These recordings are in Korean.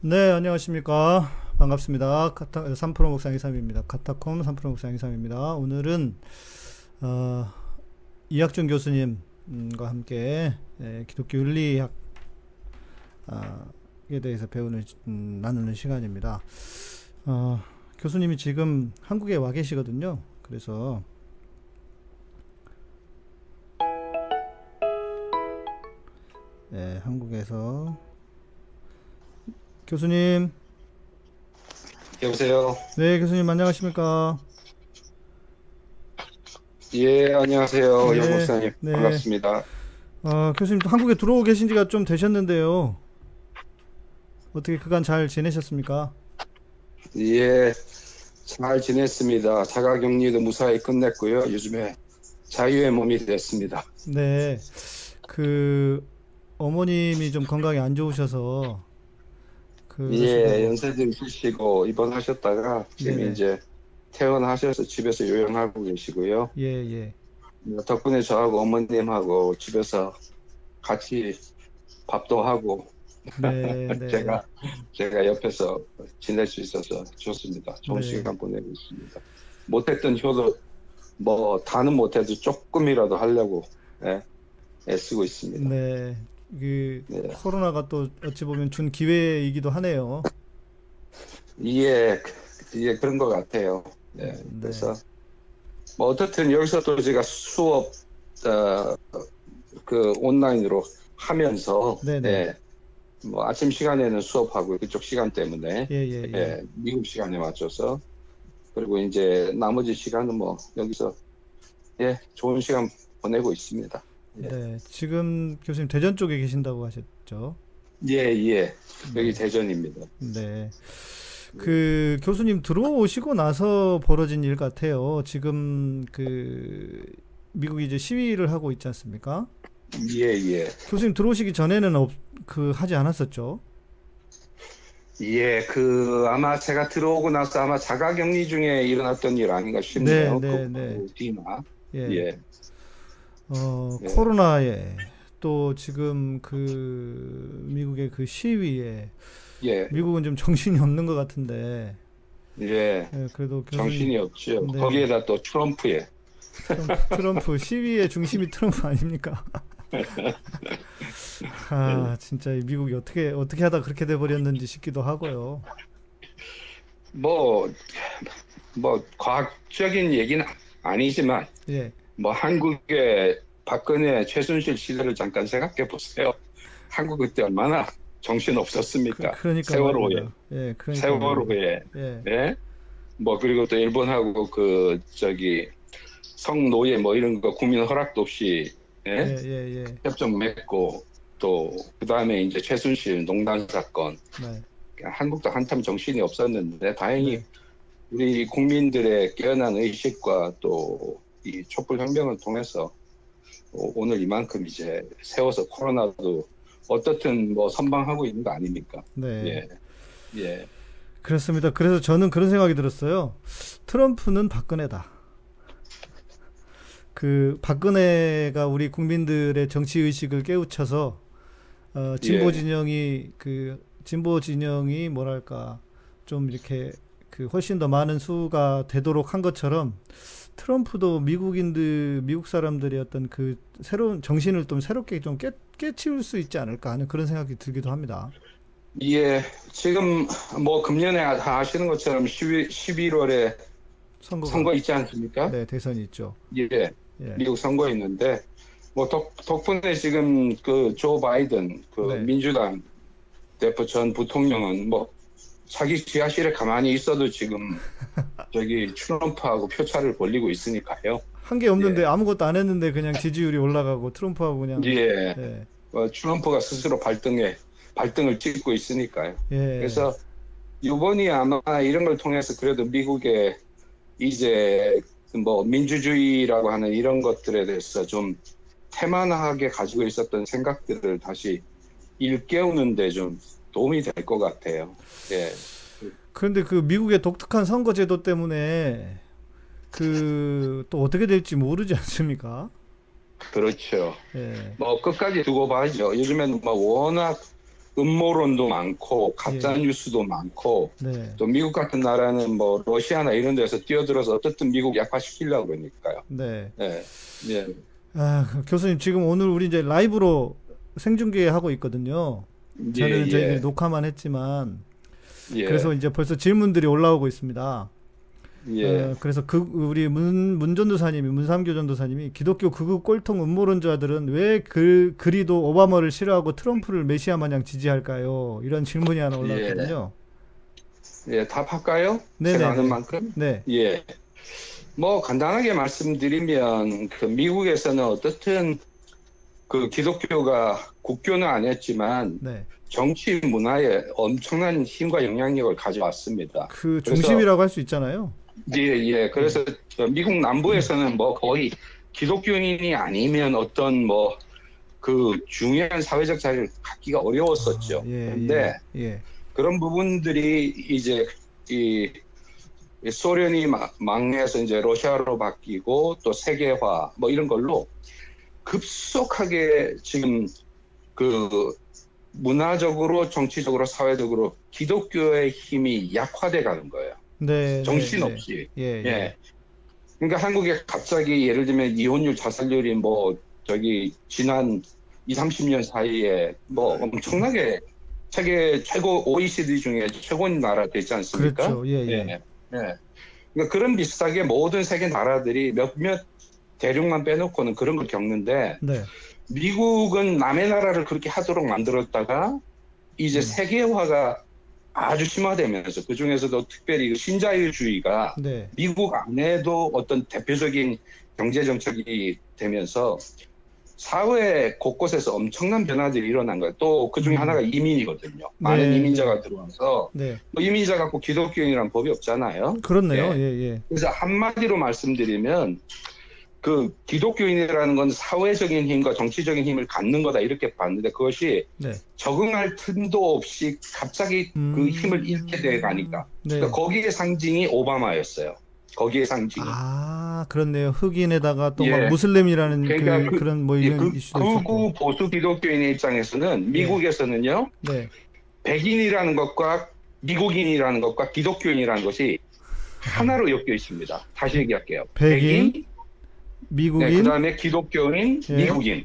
네, 안녕하십니까. 반갑습니다. 카타, 3프로 목상 이삼입니다. 카타콤 3프로 목상 이삼입니다. 오늘은, 어, 이학준 교수님과 함께 예, 기독교 윤리학에 대해서 배우는, 음, 나누는 시간입니다. 어, 교수님이 지금 한국에 와 계시거든요. 그래서, 예, 한국에서 교수님, 여보세요. 네, 교수님 안녕하십니까? 예, 안녕하세요. 네, 영 목사님. 네. 반갑습니다. 어, 교수님 또 한국에 들어오 계신 지가 좀 되셨는데요. 어떻게 그간 잘 지내셨습니까? 예, 잘 지냈습니다. 자가 격리도 무사히 끝냈고요. 요즘에 자유의 몸이 됐습니다. 네, 그 어머님이 좀 건강이 안 좋으셔서 그 예, 연세도 있으시고 입원하셨다가 지금 네네. 이제 퇴원하셔서 집에서 요양하고 계시고요. 예, 예. 덕분에 저하고 어머님하고 집에서 같이 밥도 하고 네, 네. 제가 제가 옆에서 지낼 수 있어서 좋습니다. 좋은 네. 시간 보내고 있습니다. 못했던 효도 뭐 다는 못해도 조금이라도 하려고 예, 애쓰고 있습니다. 네. 그 네. 코로나가 또 어찌 보면 준 기회이기도 하네요. 이게 이게 그런 것 같아요. 예, 네. 그래서 뭐 어떻든 여기서 또 제가 수업 어, 그 온라인으로 하면서 네네. 예, 뭐 아침 시간에는 수업하고 그쪽 시간 때문에 예, 예, 예. 예, 미국 시간에 맞춰서 그리고 이제 나머지 시간은 뭐 여기서 예 좋은 시간 보내고 있습니다. 예. 네. 지금 교수님 대전 쪽에 계신다고 하셨죠? 예, 예. 네. 여기 대전입니다. 네. 그 교수님 들어오시고 나서 벌어진 일 같아요. 지금 그 미국이 이제 시위를 하고 있지 않습니까? 예, 예. 교수님 들어오시기 전에는 없, 그 하지 않았었죠? 예, 그 아마 제가 들어오고 나서 아마 자가격리 중에 일어났던 일 아닌가 싶네요. 네, 네, 그, 네. 그. 예. 예. 어, 네. 코로나에 또 지금 그 미국의 그 시위에 예. 미국은 좀 정신이 없는 것 같은데 예. 예, 그래도 교수님 정신이 없죠. 네. 거기에다 또 트럼프에 트럼프, 트럼프 시위의 중심이 트럼프 아닙니까? 아 진짜 이 미국이 어떻게 어떻게 하다 그렇게 돼 버렸는지 싶기도 하고요. 뭐, 뭐, 과학적인 얘기는 아니지만, 예, 뭐, 한국의 박근혜, 최순실 시대를 잠깐 생각해 보세요. 한국 그때 얼마나 정신 그, 없었습니까? 그러니까 세월호에. 예, 그러니까 세월호에. 예, 예? 뭐, 그리고 또 일본하고 그, 저기, 성노예 뭐 이런 거 국민 허락도 없이, 예? 예, 예, 예, 협정 맺고, 또, 그 다음에 이제 최순실 농단 사건, 네, 한국도 한참 정신이 없었는데 다행히 네. 우리 국민들의 깨어난 의식과 또 이 촛불 혁명을 통해서 오- 오늘 이만큼 이제 세워서 코로나도 어떻든 뭐 선방하고 있는 거 아닙니까? 네. 예, 예, 그렇습니다. 그래서 저는 그런 생각이 들었어요. 트럼프는 박근혜다. 그 박근혜가 우리 국민들의 정치 의식을 깨우쳐서 어, 진보 예. 진영이 그 진보 진영이 뭐랄까 좀 이렇게 그 훨씬 더 많은 수가 되도록 한 것처럼 트럼프도 미국인들 미국 사람들의 어떤 그 새로운 정신을 좀 새롭게 좀 깨, 깨치울 수 있지 않을까 하는 그런 생각이 들기도 합니다. 예. 지금 뭐 금년에 다 아시는 것처럼 11, 11월에 선거가 선거 있지 않습니까? 네 대선이 있죠. 예, 예. 미국 선거 있는데 뭐 덕, 덕분에 지금 그 조 바이든 그 네. 민주당 대표 전 부통령은 뭐 자기 지하실에 가만히 있어도 지금 저기 트럼프하고 표차를 벌리고 있으니까요. 한 게 없는데 예. 아무것도 안 했는데 그냥 지지율이 올라가고 트럼프하고 그냥 예, 예. 어, 트럼프가 스스로 발등에 발등을 찍고 있으니까요. 예. 그래서 이번이 아마 이런 걸 통해서 그래도 미국의 이제 뭐 민주주의라고 하는 이런 것들에 대해서 좀 태만하게 가지고 있었던 생각들을 다시 일깨우는데 좀 도움이 될 것 같아요. 예, 그런데 그 미국의 독특한 선거제도 때문에 그 또 어떻게 될지 모르지 않습니까? 그렇죠. 예. 뭐 끝까지 두고 봐야죠. 요즘에는 뭐 워낙 음모론도 많고 가짜 예. 뉴스도 많고 네. 또 미국 같은 나라는 뭐 러시아나 이런 데서 뛰어들어서 어떻든 미국 약화시키려고 그러니까요. 네. 예. 예. 아, 교수님 지금 오늘 우리 이제 라이브로 생중계 하고 있거든요. 저는 예, 저희 예. 녹화만 했지만 예. 그래서 이제 벌써 질문들이 올라오고 있습니다. 예. 어, 그래서 그 우리 문 문 전도사님이 문삼교 전도사님이 기독교 극우 꼴통 음모론자들은 왜 그 그리도 오바마를 싫어하고 트럼프를 메시아 마냥 지지할까요? 이런 질문이 하나 올라왔거든요. 예, 답할까요? 네네. 제가 아는 만큼? 네, 예. 뭐 간단하게 말씀드리면 그 미국에서는 어떻든 그 기독교가 국교는 아니었지만 네. 정치 문화에 엄청난 힘과 영향력을 가져왔습니다. 그 중심이라고 할 수 있잖아요. 예, 예. 그래서 저 미국 남부에서는 뭐 거의 기독교인이 아니면 어떤 뭐 그 중요한 사회적 자리를 갖기가 어려웠었죠. 아, 예, 근데 예, 예. 그런 부분들이 이제 이, 이 소련이 마- 망해서 이제 러시아로 바뀌고 또 세계화 뭐 이런 걸로 급속하게 지금 그 문화적으로 정치적으로 사회적으로 기독교의 힘이 약화돼 가는 거예요. 네, 정신없이. 네, 예, 예. 예. 그러니까 한국에 갑자기 예를 들면 이혼율 자살률이 뭐 저기 지난 2, 30년 사이에 뭐 엄청나게 세계 최고 OECD 중에 최고인 나라 되지 않습니까? 그렇죠. 예, 예. 예. 예. 그러니까 그런 비슷하게 모든 세계 나라들이 몇몇 대륙만 빼놓고는 그런 걸 겪는데 네. 미국은 남의 나라를 그렇게 하도록 만들었다가 이제 음. 세계화가 아주 심화되면서 그 중에서도 특별히 그 신자유주의가 네. 미국 안에도 어떤 대표적인 경제 정책이 되면서 사회 곳곳에서 엄청난 변화들이 일어난 거예요. 또 그 중에 음. 하나가 이민이거든요. 많은 네, 이민자가 들어와서 네. 뭐 이민자 갖고 기독교인이란 법이 없잖아요. 그렇네요. 예. 예, 예. 그래서 한마디로 말씀드리면 그 기독교인이라는 건 사회적인 힘과 정치적인 힘을 갖는 거다 이렇게 봤는데 그것이 네. 적응할 틈도 없이 갑자기 그 음. 힘을 잃게 돼 가니까 네. 그러니까 거기에 상징이 오바마였어요. 거기에 상징이. 아, 그렇네요. 흑인에다가 또막 예. 무슬림이라는 그러니까 그, 그- 런뭐 예, 이런 그 이슈도 있었고. 극우 보수 기독교인의 입장에서는 미국에서는요 네. 백인이라는 것과 미국인이라는 것과 기독교인이라는 것이 하나로 엮여 있습니다. 다시 얘기할게요. 백인, 네, 미국인, 그다음에 기독교인, 예. 미국인.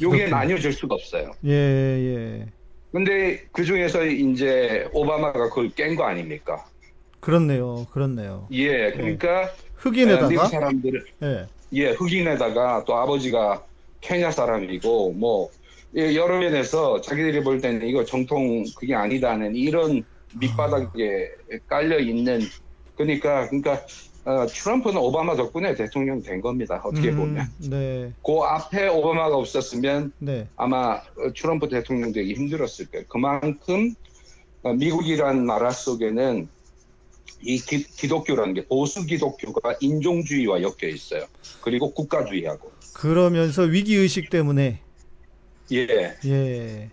요게. 나뉘어질 수가 없어요. 예, 예. 근데 그 중에서 이제 오바마가 그걸 깬 거 아닙니까? 그렇네요. 그렇네요. 예, 그러니까 어, 미국 흑인에다가 사람들 예. 예, 흑인에다가 또 아버지가 케냐 사람이고 뭐 예, 여러 면에서 자기들이 볼 때는 이거 정통 그게 아니다는 이런 밑바닥에 깔려 있는 그러니까 그러니까 어, 트럼프는 오바마 덕분에 대통령 된 겁니다. 어떻게 음, 보면 네. 그 앞에 오바마가 없었으면 네. 아마 어, 트럼프 대통령 되기 힘들었을 거예요. 그만큼 어, 미국이라는 나라 속에는 이 기, 독교라는게 보수 기독교가 인종주의와 엮여 있어요. 그리고 국가주의하고. 그러면서 위기 의식 때문에 예, 예.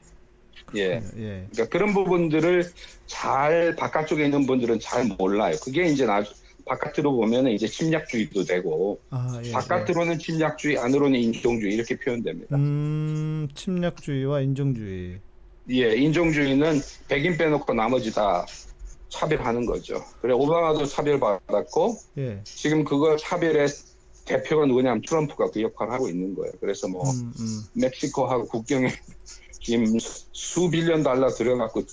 예. 예. 그러니까 그런 부분들을 잘 바깥쪽에 있는 분들은 잘 몰라요. 그게 이제 나 바깥으로 보면은 이제 침략주의도 되고 아, 예. 바깥으로는 침략주의, 안으로는 인종주의 이렇게 표현됩니다. 음, 침략주의와 인종주의. 예, 인종주의는 백인 빼놓고 나머지 다 차별하는 거죠. 그래 오바마도 차별받았고 예. 지금 그거 차별의 대표가 누구냐면 트럼프가 그 역할을 하고 있는 거예요. 그래서 뭐 음, 음. 멕시코하고 국경에 지금 수 빌리언 달러 들여갖고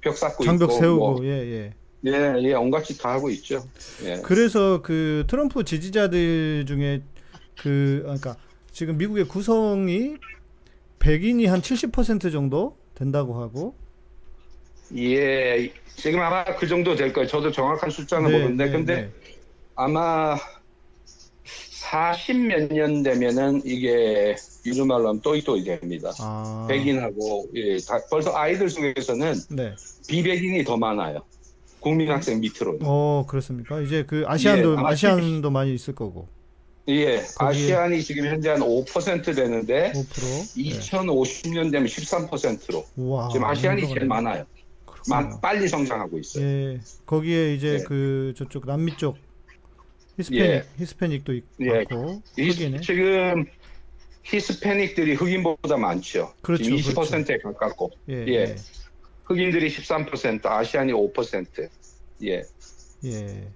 벽 쌓고 장벽 있고 세우고 뭐, 예, 예. 예, 예, 온갖 짓 다 하고 있죠. 예. 그래서 그 트럼프 지지자들 중에 그 아, 그러니까 지금 미국의 구성이 백인이 한 70% 정도 된다고 하고 예, 지금 아마 그 정도 될 거예요. 저도 정확한 숫자는 네, 모르는데, 네, 근데 네. 아마 40몇 년 되면은 이게 요즘 말로 하면 또이또이 됩니다. 아, 백인하고 예, 다- 벌써 아이들 속에서는 네. 비백인이 더 많아요. 국민 학생 밑으로. 어, 그렇습니까? 이제 그 아시안도 예, 아시안도 많이 있을 거고. 예, 아시안이 지금 현재 한 5% 되는데 5%. 네. 2050년 되면 13%로 와. 지금 아시안이 제일 그러네. 많아요. 그렇구나. 마- 빨리 성장하고 있어요. 예. 거기에 이제 예. 그 저쪽 남미 쪽 히스패닉 예. 히스패닉도 있, 예. 흑인에 지금 히스패닉들이 흑인보다 많죠. 그렇죠, 지금 20%에 가깝고. 예, 예. 예. 흑인들이 13%, 아시안이 5%. 예. 예.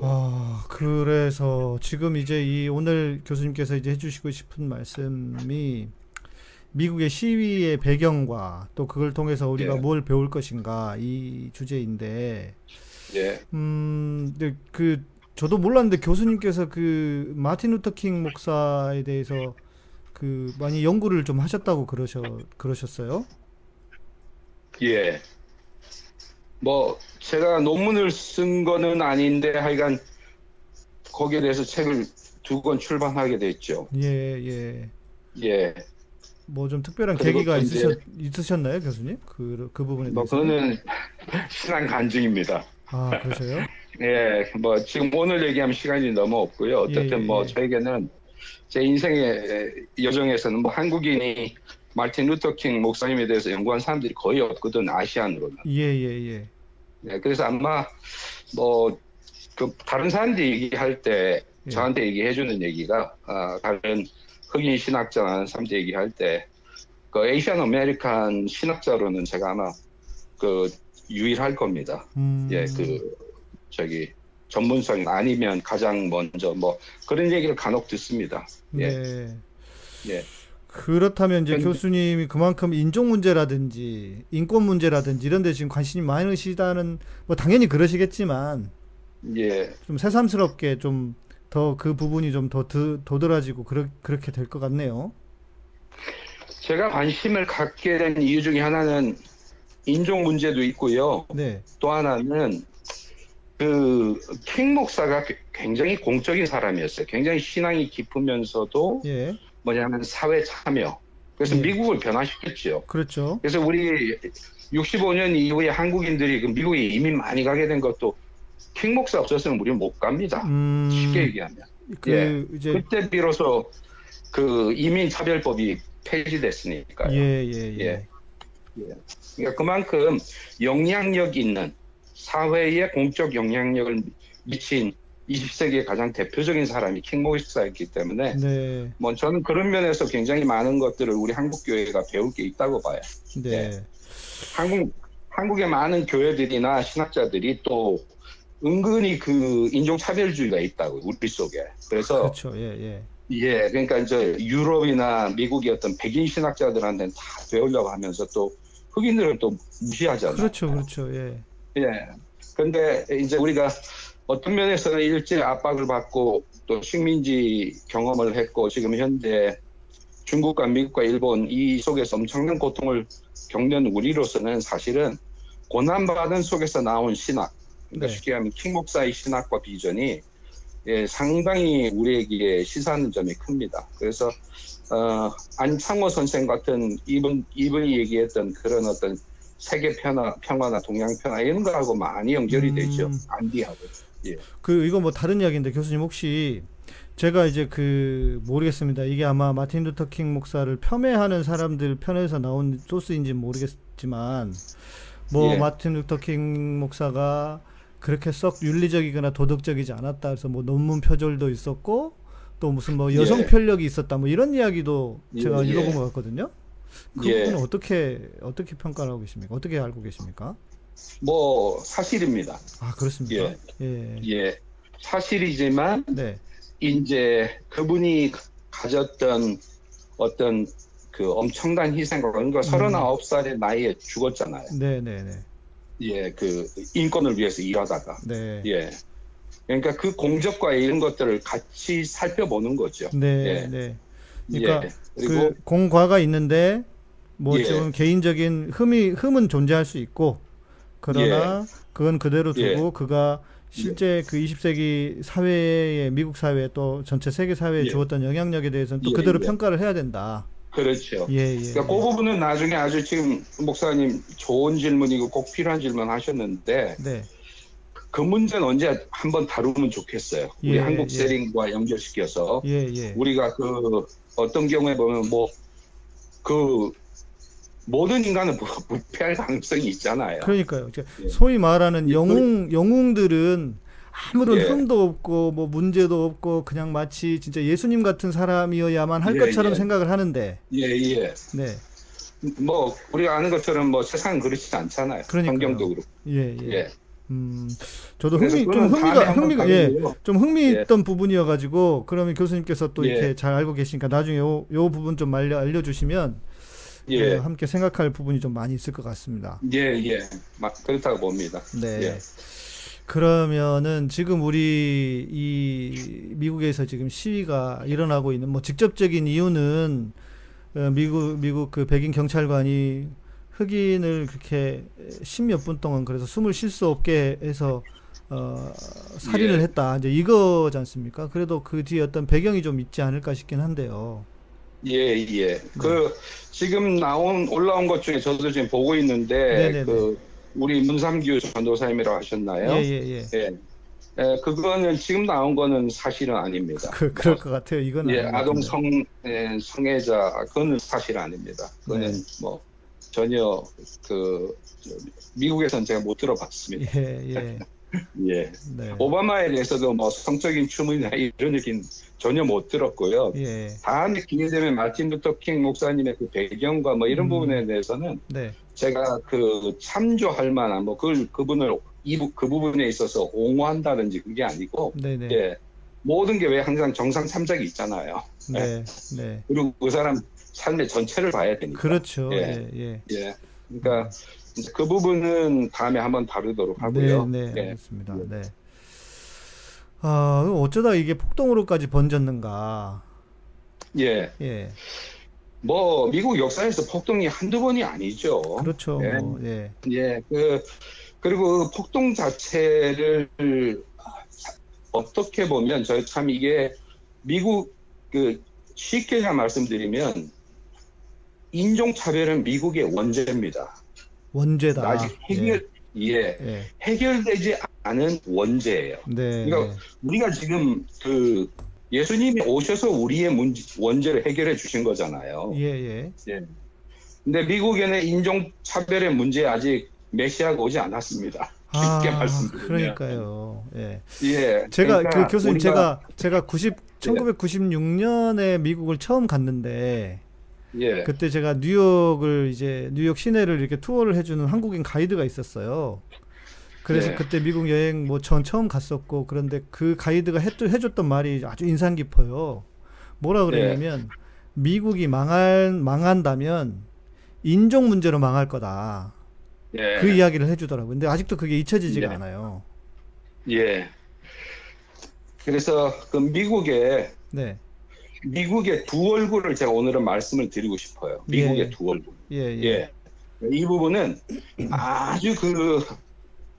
아, 그래서 지금 이제 이 오늘 교수님께서 이제 해주시고 싶은 말씀이 미국의 시위의 배경과 또 그걸 통해서 우리가 예. 뭘 배울 것인가 이 주제인데, 예. 음, 근데 그 저도 몰랐는데 교수님께서 그 마틴 루터 킹 목사에 대해서 그 많이 연구를 좀 하셨다고 그러셔 그러셨어요? 예. 뭐 제가 논문을 쓴 거는 아닌데 하여간 거기에 대해서 책을 두 권 출판하게 됐죠. 예, 예. 예. 뭐 좀 특별한 계기가 있으셨, 있으셨나요, 교수님? 그, 그 부분에 뭐 대해서. 그거는 신앙 간증입니다. 아, 그러세요? 예. 뭐 지금 오늘 얘기하면 시간이 너무 없고요. 어쨌든 예, 예, 뭐 예. 저에게는 제 인생의 여정에서는 뭐 한국인이 마틴 루터 킹 목사님에 대해서 연구한 사람들이 거의 없거든 Asian으로는. 예, 예, 예. 네, 그래서 아마 뭐 그 다른 사람들이 얘기할 때 예. 저한테 얘기해 주는 얘기가 아, 다른 흑인 신학자나 사람들 얘기할 때 그 Asian American 신학자로는 제가 아마 그 유일할 겁니다. 음, 예, 그 저기 전문성 아니면 가장 먼저 뭐 그런 얘기를 간혹 듣습니다. 예, 네. 예, 그렇다면 이제 근데- 교수님이 그만큼 인종 문제라든지 인권 문제라든지 이런 데 지금 관심이 많으시다는 뭐 당연히 그러시겠지만 예. 좀 새삼스럽게 좀 더 그 부분이 좀 더 도드라지고 그렇, 그렇게 될 것 같네요. 제가 관심을 갖게 된 이유 중에 하나는 인종 문제도 있고요. 네. 또 하나는 그킹 목사가 굉장히 공적인 사람이었어요. 굉장히 신앙이 깊으면서도 예. 뭐냐면 사회 참여. 그래서 예. 미국을 변화시켰죠. 그렇죠. 그래서 우리 65년 이후에 한국인들이 그 미국에 이민 많이 가게 된 것도 킹 목사 없었으면 우리는 못 갑니다. 음, 쉽게 얘기하면. 그 예. 이제 그때 비로소 그 이민 차별법이 폐지됐으니까요. 예, 예, 예. 예. 그러니까 그만큼 영향력 있는 사회에 공적 영향력을 미친 20세기의 가장 대표적인 사람이 킹 목사였기 때문에 네. 뭐 저는 그런 면에서 굉장히 많은 것들을 우리 한국 교회가 배울 게 있다고 봐요. 네. 한국 한국의 많은 교회들이나 신학자들이 또 은근히 그 인종 차별주의가 있다고 우리 속에. 그래서 그렇죠. 예, 예. 예, 그러니까 이제 유럽이나 미국의 어떤 백인 신학자들한테는 다 배우려고 하면서 또 흑인들은 또 무시하잖아요. 그렇죠. 그렇죠. 예. 예. 근데 이제 우리가 어떤 면에서는 일제 압박을 받고 또 식민지 경험을 했고 지금 현재 중국과 미국과 일본 이 속에서 엄청난 고통을 겪는 우리로서는 사실은 고난받은 속에서 나온 신학, 그러니까 네. 쉽게 하면 킹 목사의 신학과 비전이 예, 상당히 우리에게 시사하는 점이 큽니다. 그래서 어, 안창호 선생 같은 이분 이분이 얘기했던 그런 어떤 세계 평화, 평화나 동양 평화 이런 거하고 많이 연결이 음. 되죠. 간디하고. 그 이거 뭐 다른 이야기인데 교수님 혹시 제가 이제 그 모르겠습니다. 이게 아마 마틴 루터 킹 목사를 폄훼하는 사람들 편에서 나온 소스인지 모르겠지만 뭐 예. 마틴 루터 킹 목사가 그렇게 썩 윤리적이거나 도덕적이지 않았다 해서 뭐 논문 표절도 있었고 또 무슨 뭐 여성 예. 편력이 있었다 뭐 이런 이야기도 제가 예. 읽어본 것 같거든요. 그 예. 부분은 어떻게 어떻게 평가를 하고 계십니까? 어떻게 알고 계십니까? 뭐 사실입니다. 아 그렇습니까? 예. 예. 사실이지만 네. 이제 그분이 가졌던 어떤 그 엄청난 희생과 그러니까 음. 39살의 나이에 죽었잖아요. 네, 네, 네. 예, 그 인권을 위해서 일하다가. 네. 예. 그러니까 그 공적과 이런 것들을 같이 살펴보는 거죠. 네, 예. 네. 그러니까 예. 그리고 그 공과가 있는데 뭐 예. 지금 개인적인 흠이 흠은 존재할 수 있고 그러나 그건 그대로 두고 예. 그가 실제 그 20세기 사회에 미국 사회 또 전체 세계 사회에 예. 주었던 영향력에 대해서는 또 예, 그대로 예. 평가를 해야 된다. 그렇죠. 예, 예. 그러니까 그 부분은 나중에 아주 지금 목사님 좋은 질문이고 꼭 필요한 질문 하셨는데 네. 그 문제는 언제 한번 다루면 좋겠어요. 우리 예, 한국 예. 세링과 연결시켜서 예, 예. 우리가 그 어떤 경우에 보면 뭐 그 모든 인간은 부- 부패할 가능성이 있잖아요. 그러니까요. 예. 소위 말하는 예, 영웅 영웅들은 아무런 예. 흠도 없고 뭐 문제도 없고 그냥 마치 진짜 예수님 같은 사람이어야만 할 예, 것처럼 예. 생각을 하는데 예, 예. 네. 뭐 우리가 아는 것처럼 뭐 세상은 그렇지 않잖아요. 그러니까요. 성경도 그렇고. 예, 예. 예. 음, 저도 흥미, 좀 흥미가, 흥미가, 예. 좀 흥미 있던 부분이어가지고, 그러면 교수님께서 또 예. 이렇게 잘 알고 계시니까 나중에 요, 요 부분 좀 알려, 알려주시면, 예. 어, 함께 생각할 부분이 좀 많이 있을 것 같습니다. 예, 예. 막 그렇다고 봅니다. 네. 예. 그러면은 지금 우리 이 미국에서 지금 시위가 일어나고 있는 뭐 직접적인 이유는 어, 미국 미국 그 백인 경찰관이 흑인을 그렇게 십몇 분 동안 그래서 숨을 쉴 수 없게 해서 어, 살인을 예. 했다. 이제 이거지 않습니까? 그래도 그 뒤에 어떤 배경이 좀 있지 않을까 싶긴 한데요. 예, 예. 네. 그 지금 나온 올라온 것 중에 저도 지금 보고 있는데 네네네. 그 우리 문삼규 전도사님이라고 하셨나요? 예, 예, 예. 예. 예, 그거는 지금 나온 거는 사실은 아닙니다. 그, 그럴 것 같아요. 이건 예, 아동. 성 예, 성애자 그거는 사실 아닙니다. 그거는 네. 뭐 전혀 그 저, 미국에서는 제가 못 들어봤습니다. 예, 예. 예. 네. 오바마에 대해서도 뭐 성적인 추문이나 이런 얘기는 전혀 못 들었고요. 예. 다음에 기회 되면 마틴 루터 킹 목사님의 그 배경과 뭐 이런 음. 부분에 대해서는 네. 제가 그 참조할 만한 뭐 그걸 그분을 이 부- 그 부분에 있어서 옹호한다든지 그게 아니고 네네. 예 모든 게 왜 항상 정상 참작이 있잖아요. 네. 네. 그리고 그 사람 삶의 전체를 봐야 되니까. 그렇죠. 예. 예, 예. 예. 그러니까 그 부분은 다음에 한번 다루도록 하고요. 네, 네, 예. 알겠습니다. 예. 네. 아, 어쩌다 이게 폭동으로까지 번졌는가? 예. 예. 뭐 미국 역사에서 폭동이 한두 번이 아니죠. 그렇죠. 예. 뭐, 예. 예, 그, 그리고 그 폭동 자체를 어떻게 보면 저희 참 이게 미국 그 쉽게 잘 말씀드리면 인종차별은 미국의 원죄입니다. 원죄다. 아직 해결, 예, 예. 해결되지 않은 원죄예요. 네. 그러니까 우리가 지금 그 예수님이 오셔서 우리의 문제, 원죄를 해결해 주신 거잖아요. 예, 예. 근데 미국에는 인종 차별의 문제 아직 메시아가 오지 않았습니다. 쉽게 아, 말씀드리면. 그러니까요. 예. 예. 제가 그러니까 그 교수님 우리가- 제가 제가 90 1996년에 미국을 처음 갔는데 예. 그때 제가 뉴욕을 이제 뉴욕 시내를 이렇게 투어를 해주는 한국인 가이드가 있었어요. 그래서 네. 그때 미국 여행 뭐 전 처음 갔었고 그런데 그 가이드가 해, 해줬던 말이 아주 인상 깊어요. 뭐라 그랬냐면 미국이 망할 망한다면 인종 문제로 망할 거다. 예. 그 이야기를 해주더라고요. 근데 아직도 그게 잊혀지지가 네. 않아요. 예. 그래서 그 미국의 네, 미국의 두 얼굴을 제가 오늘은 말씀을 드리고 싶어요. 미국의 예. 두 얼굴. 예, 예, 예. 이 부분은 아주 그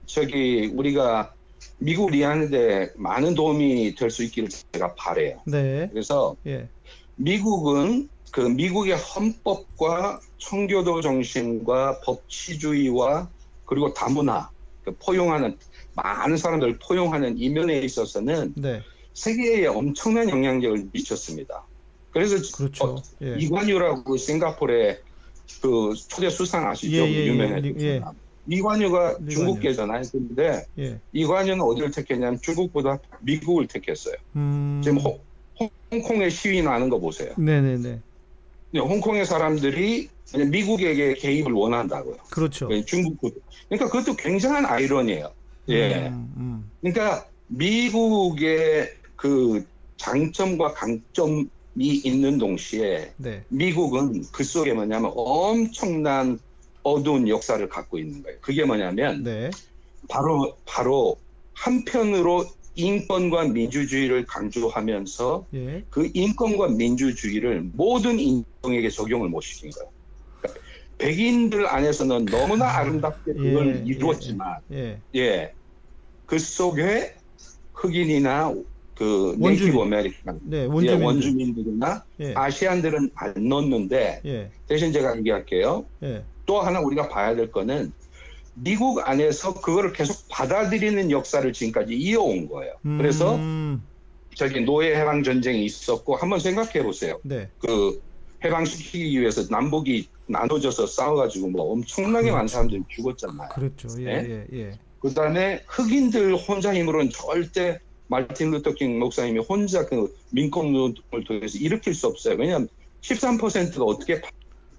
저기 우리가 미국을 이해하는데 많은 도움이 될 수 있기를 제가 바래요. 네, 그래서 예, 미국은 그 미국의 헌법과 청교도 정신과 법치주의와 그리고 다문화 그 포용하는 많은 사람들을 포용하는 이면에 있어서는 네, 세계에 엄청난 영향력을 미쳤습니다. 그래서 그렇죠. 어, 예, 이관유라고 싱가포르의 그 초대 수상 아시죠? 예, 예, 예. 유명했던 예. 이관유가 이관유. 중국계잖아요. 근데 예, 이관유는 어디를 택했냐면 중국보다 미국을 택했어요. 음, 지금 홍, 홍콩에 시위 나는 거 보세요. 네, 네, 네, 근데 홍콩의 사람들이 미국에게 개입을 원한다고요. 그렇죠. 중국 그러니까 그것도 굉장한 아이러니예요. 예. 음, 음, 그러니까 미국의 그 장점과 강점이 있는 동시에 네, 미국은 그 속에 뭐냐면 엄청난 어두운 역사를 갖고 있는 거예요. 그게 뭐냐면 네, 바로 바로 한편으로 인권과 민주주의를 강조하면서 예, 그 인권과 민주주의를 모든 인종에게 적용을 못 시킨 거예요. 그러니까 백인들 안에서는 너무나 아름답게 그걸 예, 이루었지만 예, 예. 그 속에 흑인이나 그 원주민. Native American, 네, 예, 원주민, 원주민들이나 예, Asian들은 안 넣었는데 예, 대신 제가 얘기할게요. 예, 또 하나 우리가 봐야 될 거는 미국 안에서 그거를 계속 받아들이는 역사를 지금까지 이어온 거예요. 그래서 음, 저기 노예 해방 전쟁이 있었고 한번 생각해 보세요. 네, 그 해방시키기 위해서 남북이 나눠져서 싸워가지고 뭐 엄청나게 많은 사람들이 죽었잖아요. 그렇죠. 예, 네? 예, 예, 그다음에 흑인들 혼자 힘으로는 절대 마틴 루터 킹 목사님이 혼자 그 민권 운동을 통해서 일으킬 수 없어요. 왜냐하면 13%가 어떻게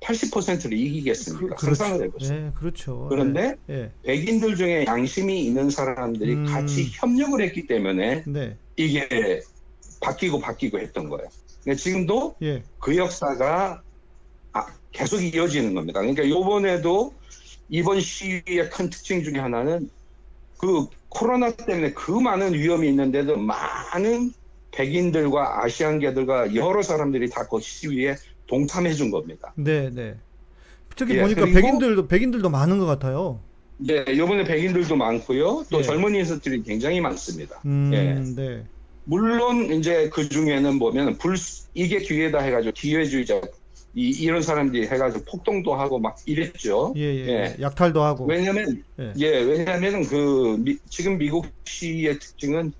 80%를 이기겠습니까? 그, 상상을 렇죠 해보세요. 네, 그렇죠. 그런데 예. 백인들 중에 양심이 있는 사람들이 음. 같이 협력을 했기 때문에 네. 이게 바뀌고 바뀌고 했던 거예요. 근데 지금도 예. 그 역사가 아, 계속 이어지는 겁니다. 그러니까 요번에도 이번 시위의 큰 특징 중에 하나는 그 코로나 때문에 그 많은 위험이 있는데도 많은 백인들과 아시안계들과 여러 사람들이 다 그 시위에 동참해 준 겁니다. 네, 네. 특히 예, 보니까 백인들도 백인들도 많은 것 같아요. 네, 요번에 백인들도 많고요. 또 예. 젊은 인사들이 굉장히 많습니다. 음, 예. 네. 물론 이제 그 중에는 보면 불 이게 기회다 해가지고 기회주의자 이, 이런 사람들이 해가지고 폭동도 하고 막 이랬죠. 예, 예. 예. 약탈도 하고. 왜냐면 예. 예, 왜냐하면 그 미- 지금 미국 시의 특징은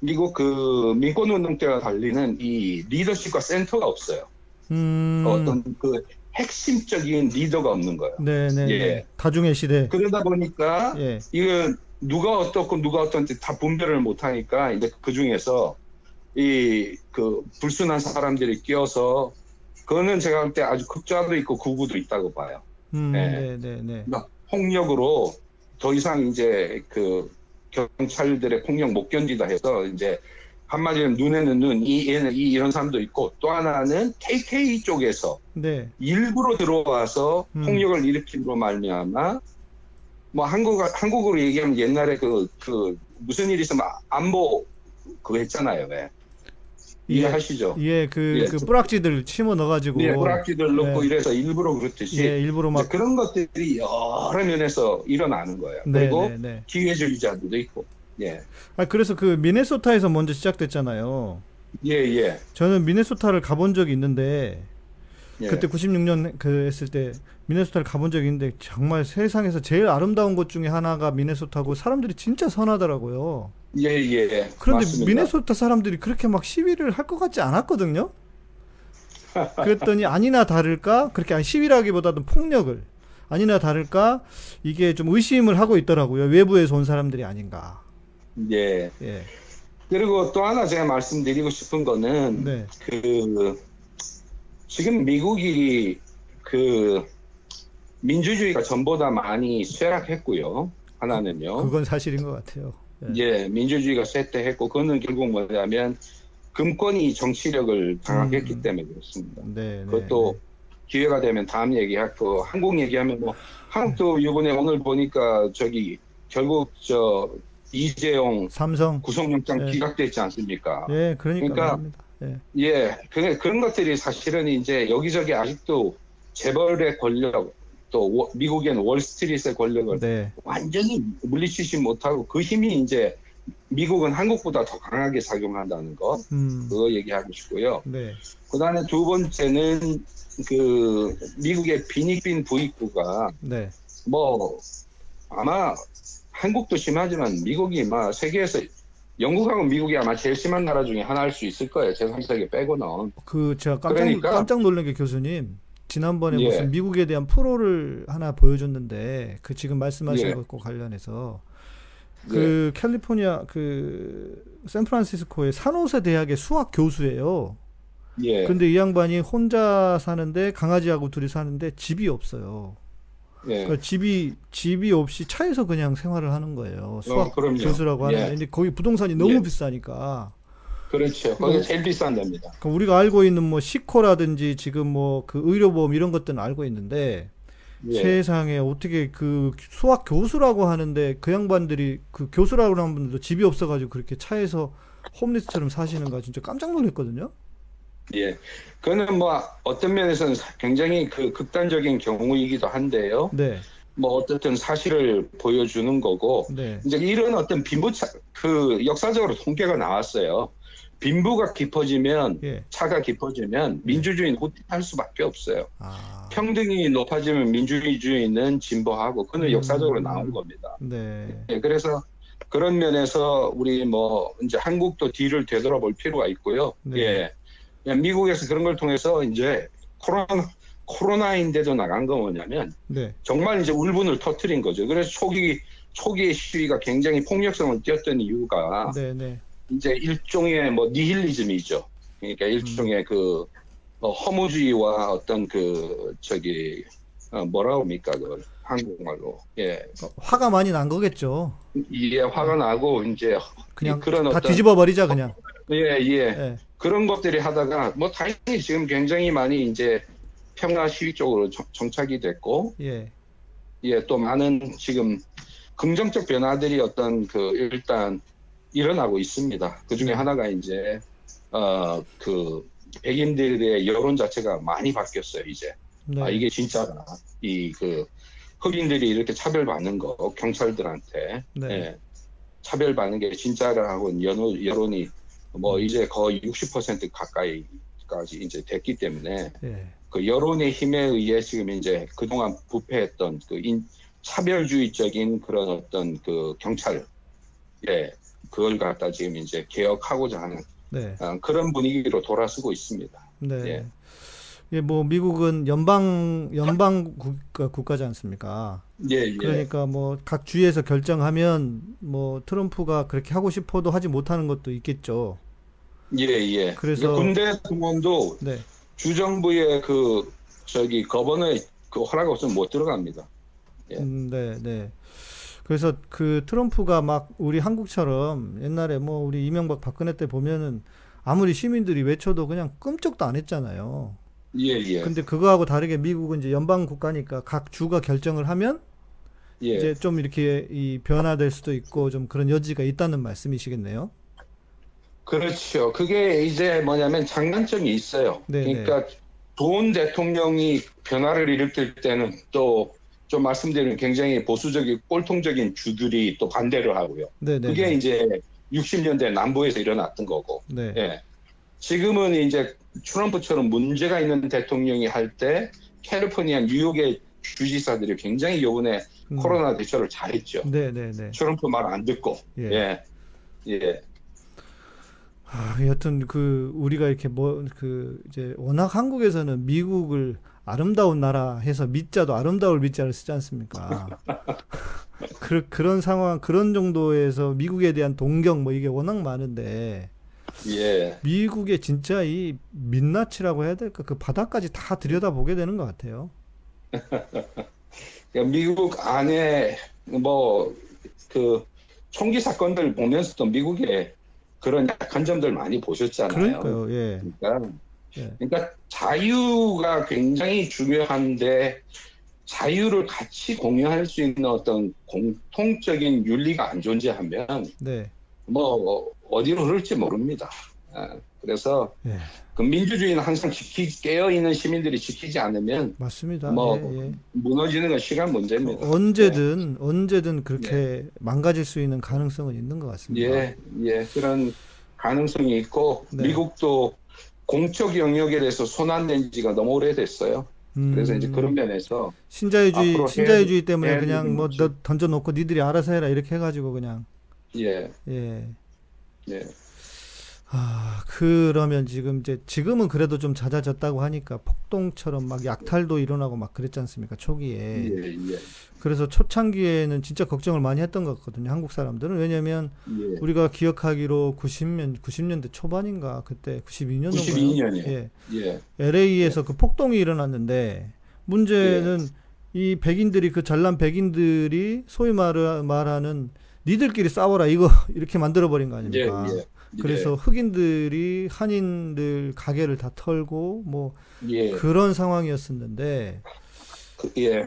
미국 그 민권 운동 때와 달리는 이 리더십과 센터가 없어요. 음. 어떤 그 핵심적인 리더가 없는 거예요. 네, 네. 예. 네. 다중의 시대. 그러다 보니까 예. 이거 누가 어떻고 누가 어떤지 다 분별을 못 하니까 이제 그 중에서 이 그 불순한 사람들이 끼어서 그거는 제가 볼 때 아주 극좌도 있고 극우도 있다고 봐요. 음, 예. 네, 네, 네. 막 폭력으로 더 이상 이제 그 경찰들의 폭력 못 견디다 해서 이제 한마디로 눈에는 눈, 이 얘는 이 이런 사람도 있고 또 하나는 KK 쪽에서 네. 일부러 들어와서 음. 폭력을 일으킴으로 말미암아 뭐 한국 한국으로 얘기하면 옛날에 그 그 무슨 일이 있으면 안보 그거 했잖아요, 왜 이해하시죠? 예, 그, 예. 그 뿌락지들 심어 넣어가지고. 네, 뿌락지들 넣고 예. 이래서 일부러 그렇듯이 예, 일부러 막. 그런 것들이 여러 면에서 일어나는 거예요. 네, 그리고 네, 네. 기회주의자들도 있고, 예, 아, 그래서 그 미네소타에서 먼저 시작됐잖아요. 예, 예, 저는 미네소타를 가본 적이 있는데, 예. 그때 96년 그 했을 때 미네소타를 가본 적이 있는데 정말 세상에서 제일 아름다운 곳 중에 하나가 미네소타고 사람들이 진짜 선하더라고요. 예, 예. 그런데 맞습니다. 미네소타 사람들이 그렇게 막 시위를 할 것 같지 않았거든요. 그랬더니 아니나 다를까 그렇게 시위라기보다는 폭력을 아니나 다를까 이게 좀 의심을 하고 있더라고요. 외부에서 온 사람들이 아닌가. 예. 예. 그리고 또 하나 제가 말씀드리고 싶은 거는 네. 그 지금 미국이 그 민주주의가 전보다 많이 쇠락했고요. 하나는요. 그건 사실인 것 같아요. 예. 예, 민주주의가 쇠퇴했고 그거는 결국 뭐냐면 금권이 정치력을 장악했기 음. 때문에 그렇습니다. 네, 네, 그것도 기회가 되면 다음 얘기하고 한국 얘기하면 뭐 한국도 이번에 오늘 보니까 저기 결국 저 이재용 네. 삼성. 구속영장 예. 기각됐지 않습니까? 예, 그러니까 그러니까. 예. 예, 그, 그런 것들이 사실은 이제 여기저기 아직도 재벌의 권력, 또 워- 미국엔 월스트리트의 권력을 네. 완전히 물리치지 못하고 그 힘이 이제 미국은 한국보다 더 강하게 작용한다는 거, 음. 그거 얘기하고 싶고요. 네. 그 다음에 두 번째는 그 미국의 비닉빈 부익부가 네. 뭐 아마 한국도 심하지만 미국이 막 세계에서 영국하고 미국이 아마 제일 심한 나라 중에 하나일 수 있을 거예요. 제3세계 빼고는. 그 제가 깜짝 그러니까. 깜짝 놀란 게 교수님 지난번에 예. 무슨 미국에 대한 프로를 하나 보여줬는데 그 지금 말씀하신 예. 것과 관련해서 예. 그 캘리포니아 그 샌프란시스코의 산호세 대학의 수학 교수예요. 예. 근데 이 양반이 혼자 사는데 강아지하고 둘이 사는데 집이 없어요. 예. 그러니까 집이 집이 없이 차에서 그냥 생활을 하는 거예요. 수학 어, 그럼요. 교수라고 하는데 예. 근데 거기 부동산이 너무 예. 비싸니까 그렇죠. 거기가 제일 비싼 데입니다. 그러니까 우리가 알고 있는 뭐 시코라든지 지금 뭐 그 의료보험 이런 것들은 알고 있는데 예. 세상에 어떻게 그 수학 교수라고 하는데 그 양반들이 그 교수라고 하는 분들도 집이 없어가지고 그렇게 차에서 홈리스처럼 사시는가 진짜 깜짝 놀랐거든요. 예. 그거는 뭐 어떤 면에서는 굉장히 그 극단적인 경우이기도 한데요. 네, 뭐 어떻든 사실을 보여주는 거고 네, 이제 이런 어떤 빈부 차 그 역사적으로 통계가 나왔어요. 빈부가 깊어지면 예, 차가 깊어지면 민주주의는 후퇴할 수밖에 없어요. 아, 평등이 높아지면 민주주의는 진보하고 그는 음. 역사적으로 나온 겁니다. 네, 예, 그래서 그런 면에서 우리 뭐 이제 한국도 뒤를 되돌아볼 필요가 있고요. 네. 예. 예, 미국에서 그런 걸 통해서 이제 코로나 코로나인데도 나간 건 뭐냐면 네. 정말 이제 울분을 터트린 거죠. 그래서 초기 초기의 시위가 굉장히 폭력성을 띄었던 이유가 네, 네. 이제 일종의 뭐 니힐리즘이죠. 그러니까 일종의 그 어, 허무주의와 어떤 그 저기 어, 뭐라 합니까 그 한국말로 예 화가 많이 난 거겠죠. 이게 화가 나고 이제 그냥 그런 다 어떤 뒤집어 버리자 그냥. 예 예. 예. 그런 것들이 하다가 뭐 당연히 지금 굉장히 많이 이제 평화 시위 쪽으로 정- 정착이 됐고 예. 예 또 많은 지금 긍정적 변화들이 어떤 그 일단 일어나고 있습니다. 그 중에 네. 하나가 이제 어 그 백인들의 여론 자체가 많이 바뀌었어요 이제 네. 아 이게 진짜다 이그 흑인들이 이렇게 차별받는 거 경찰들한테 네. 예, 차별받는 게 진짜라고 여론, 여론이 뭐 이제 거의 60% 가까이까지 이제 됐기 때문에 예. 그 여론의 힘에 의해 지금 이제 그동안 부패했던 그 인, 차별주의적인 그런 어떤 그 경찰, 예, 그걸 갖다 지금 이제 개혁하고자 하는 네. 어, 그런 분위기로 돌아서고 있습니다. 네. 예. 예, 뭐 미국은 연방 연방 국가 국가지 않습니까? 예, 예. 그러니까 뭐 각 주에서 결정하면 뭐 트럼프가 그렇게 하고 싶어도 하지 못하는 것도 있겠죠. 예, 예. 그래서- 군대 공무원도 네. 주정부의 그 저기 거번의 그 허락 없으면 못 들어갑니다. 예. 음, 네, 네. 그래서 그 트럼프가 막 우리 한국처럼 옛날에 뭐 우리 이명박 박근혜 때 보면은 아무리 시민들이 외쳐도 그냥 끔찍도 안 했잖아요. 예, 예. 근데 그거하고 다르게 미국은 이제 연방 국가니까 각 주가 결정을 하면 예. 이제 좀 이렇게 이 변화될 수도 있고 좀 그런 여지가 있다는 말씀이시겠네요. 그렇죠. 그게 이제 뭐냐면 장단점이 있어요. 네, 그러니까 좋은 대통령이 변화를 일으킬 때는 또 좀 말씀드리면 굉장히 보수적인 꼴통적인 주들이 또 반대를 하고요. 네, 네. 그게 네. 이제 60년대 남부에서 일어났던 거고. 네. 예. 지금은 이제 트럼프처럼 문제가 있는 대통령이 할 때 캘리포니아, 뉴욕의 주지사들이 굉장히 요번에 음. 코로나 대처를 잘했죠. 네, 네, 네. 트럼프 말 안 듣고. 예. 예. 예. 아, 여튼 그 우리가 이렇게 뭐 그 이제 워낙 한국에서는 미국을 아름다운 나라 해서 미자도 아름다울 미자를 쓰지 않습니까? 그, 그런 상황 그런 정도에서 미국에 대한 동경 뭐 이게 워낙 많은데 예. 미국의 진짜 이 민낯이라고 해야 될까? 그 바닥까지 다 들여다보게 되는 것 같아요. 그러니까 미국 안에 뭐 그 총기 사건들 보면서도 미국의 그런 약한 점들 많이 보셨잖아요. 그러니까요. 예. 그러니까, 예. 그러니까 자유가 굉장히 중요한데 자유를 같이 공유할 수 있는 어떤 공통적인 윤리가 안 존재하면 네. 뭐 어디로 흐를지 모릅니다. 아, 그래서 예. 그 민주주의는 항상 지키 깨어 있는 시민들이 지키지 않으면 맞습니다. 뭐 예, 예. 무너지는 건 시간 문제입니다. 언제든 언제든 그렇게 망가질 수 있는 가능성은 있는 것 같습니다. 예, 예, 그런 가능성이 있고 네. 미국도 공적 영역에 대해서 손안댄 지가 너무 오래됐어요. 음, 그래서 이제 그런 면에서 신자유주의 신자유주의 해야- 때문에 해야 그냥 뭐 던져놓고 니들이 알아서 해라 이렇게 해가지고 그냥 예, 예. 예, 아 그러면 지금 이제 지금은 그래도 좀 잦아졌다고 하니까 폭동처럼 막 약탈도 일어나고 막 그랬지 않습니까 초기에 예, 예, 그래서 초창기에는 진짜 걱정을 많이 했던 것 같거든요 한국 사람들은 왜냐면 예. 우리가 기억하기로 90년 90년대 초반인가 그때 92년도인가요? 92 년이요. 예. 예, LA에서 그 폭동이 일어났는데 문제는 이 백인들이 그 잘난 백인들이 소위 말, 말하는 니들끼리 싸워라 이거 이렇게 만들어 버린 거 예, 아닙니까? 예. 그래서 흑인들이 한인들 가게를 다 털고 뭐 예, 그런 상황이었었는데 그, 예.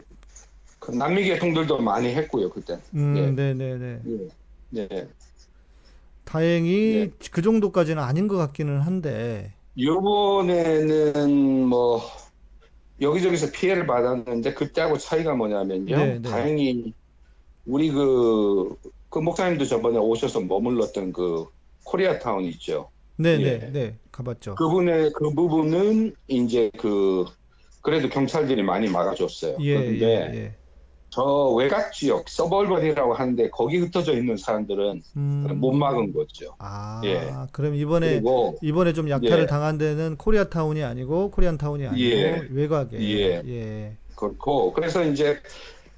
그 남미 계통들도 많이 했고요 그때. 음, 예. 네네네. 예, 예. 다행히 예. 그 정도까지는 아닌 것 같기는 한데 요번에는 뭐 여기저기서 피해를 받았는데 그때하고 차이가 뭐냐면요. 네, 네. 다행히 우리 그, 그 목사님도 저번에 오셔서 머물렀던 그 코리아타운 있죠. 네네 예. 네 가봤죠. 그분의 그 부분은 이제 그 그래도 경찰들이 많이 막아줬어요. 예, 그런데 예, 저 외곽 지역 suburban이라고 하는데 거기 흩어져 있는 사람들은 음. 못 막은 거죠. 아, 예. 그럼 이번에 그리고 이번에 좀 약탈을 예. 당한 데는 코리아타운이 아니고 코리안타운이 아니고 예. 외곽에 예. 예. 그렇고 그래서 이제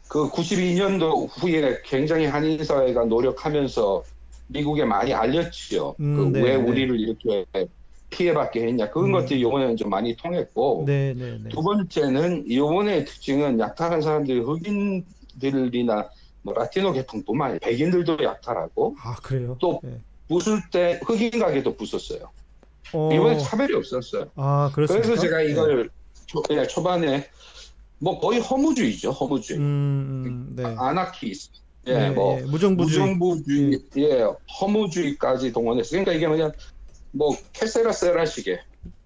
그 92년도 후에 굉장히 한인 사회가 노력하면서 미국에 많이 알렸지요. 음, 그 네, 왜 네. 우리를 이렇게 피해받게 했냐. 그런 음. 것들이 이번에는 좀 많이 통했고 네, 네, 네. 두 번째는 이번의 특징은 약탈한 사람들이 흑인들이나 뭐 라티노 계통뿐만 아니라 백인들도 약탈하고 아, 그래요? 또 예. 부술 때 흑인 가게도 부쉈어요. 어, 이번에 차별이 없었어요. 아, 그렇습니까? 그래서 제가 예. 이걸 초, 예, 초반에 뭐 거의 허무주의죠, 허무주의. 음, 음, 네. 아나키스, 예, 예, 뭐 예, 무정부주의. 무정부주의, 예, 허무주의까지 동원했어요. 그러니까 이게 뭐냐, 뭐 캐세라세라식의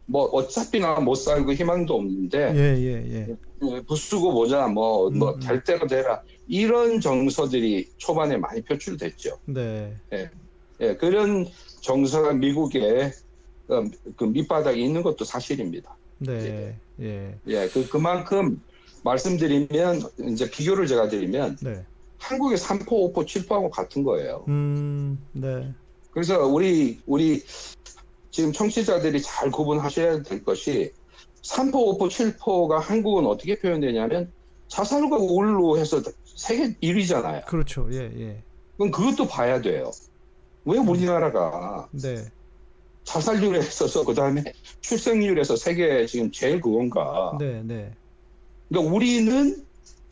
뭐 어차피 나 못 살고 희망도 없는데 예, 예, 예. 예, 부수고 보자, 뭐 음, 뭐 음. 될 대로 되라 이런 정서들이 초반에 많이 표출됐죠. 네. 예, 그런 정서가 미국에 어, 그 밑바닥에 있는 것도 사실입니다. 네. 예. 예, 그 그만큼 말씀드리면 이제 비교를 제가 드리면 네. 한국의 3포, 5포, 7포하고 같은 거예요. 음, 네. 그래서 우리 우리 지금 청취자들이 잘 구분하셔야 될 것이 3포, 5포, 7포가 한국은 어떻게 표현되냐면 자살과 우울로 해서 세계 1위잖아요. 그렇죠. 예, 예. 그럼 그것도 봐야 돼요. 왜 우리나라가 네. 자살률에 있어서 그 다음에 출생률에서 세계 지금 제일 그건가? 네, 네. 그러니까 우리는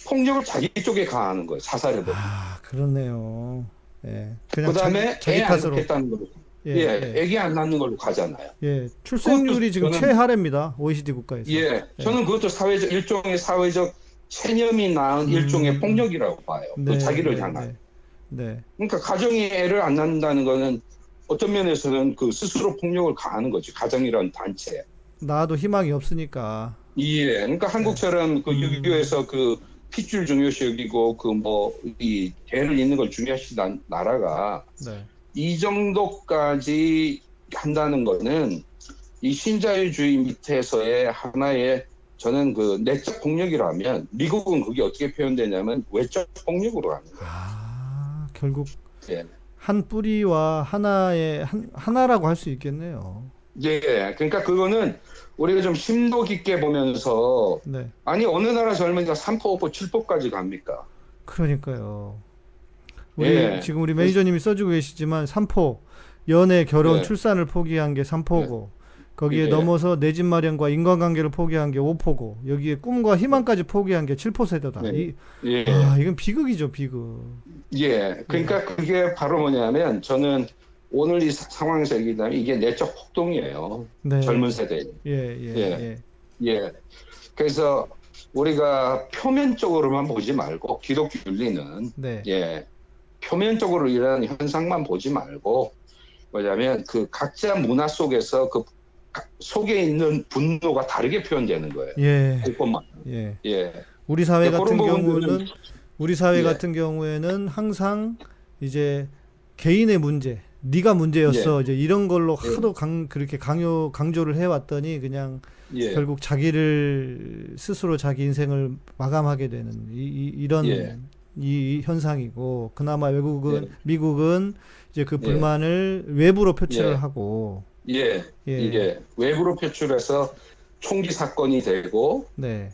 폭력을 자기 쪽에 가하는 거예요. 대해. 아, 그렇네요. 예. 그냥 그 다음에 자기, 자기 애안 탓으로. 낳겠다는 걸로. 예, 예, 예. 애기 안 낳는 걸로 가잖아요. 예. 출생률이 지금 저는- 최하래입니다. OECD 국가에서. 예, 저는 그것도 사회적 일종의 사회적 체념이 낳은 음. 일종의 폭력이라고 봐요. 그 네, 자기를 네, 향한. 네. 네. 그러니까 가정이 애를 안 낳는다는 거는 어떤 면에서는 그 스스로 폭력을 가하는 거지. 가정이라는 단체. 나도 희망이 없으니까. 예, 그러니까 한국처럼 그 음. 6.25에서 그 핏줄 중요시 여기고 그 뭐 이 대를 잇는 걸 중요시 난 나라가 네. 이 정도까지 한다는 거는 이 신자유주의 밑에서의 하나의 저는 그 내적 폭력이라면 미국은 그게 어떻게 표현되냐면 외적 폭력으로 거예요. 아, 결국 예. 한 뿌리와 하나의 한, 하나라고 할 수 있겠네요. 예, 그러니까 그거는 우리가 좀 심도 깊게 보면서 네. 아니 어느 나라 젊은이가 3포, 5포, 7포까지 갑니까? 그러니까요. 우리 예. 지금 우리 매니저님이 써주고 계시지만 삼포 연애, 결혼, 예. 출산을 포기한 게 삼포고 거기에 예. 넘어서 내 집 마련과 인간관계를 포기한 게 오포고 여기에 꿈과 희망까지 포기한 게 칠포 세대다. 네. 이, 예. 아, 이건 비극이죠, 비극. 예, 그러니까 그게 바로 뭐냐면 저는 오늘 이 사- 상황에서 얘기하면 이게 내적 폭동이에요. 네. 젊은 세대. 예, 예, 예. 예. 예. 그래서 우리가 표면적으로만 보지 말고 기독교 윤리는 네. 예. 표면적으로 일어나는 현상만 보지 말고 뭐냐면 그 각자 문화 속에서 그 가- 속에 있는 분노가 다르게 표현되는 거예요. 예. 그것만. 예. 예. 우리 사회 네, 같은 경우는 우리 사회 예. 같은 경우에는 항상 이제 개인의 문제, 네가 문제였어. 이제 이런 걸로 예. 하도 강 그렇게 강요 강조를 해 왔더니 그냥 예. 결국 자기를 스스로 자기 인생을 마감하게 되는 이, 런 예. 이 현상이고 그나마 외국은 예. 미국은 이제 그 예. 불만을 외부로 표출을 예. 하고 예. 예. 이게 외부로 표출해서 총기 사건이 되고 네.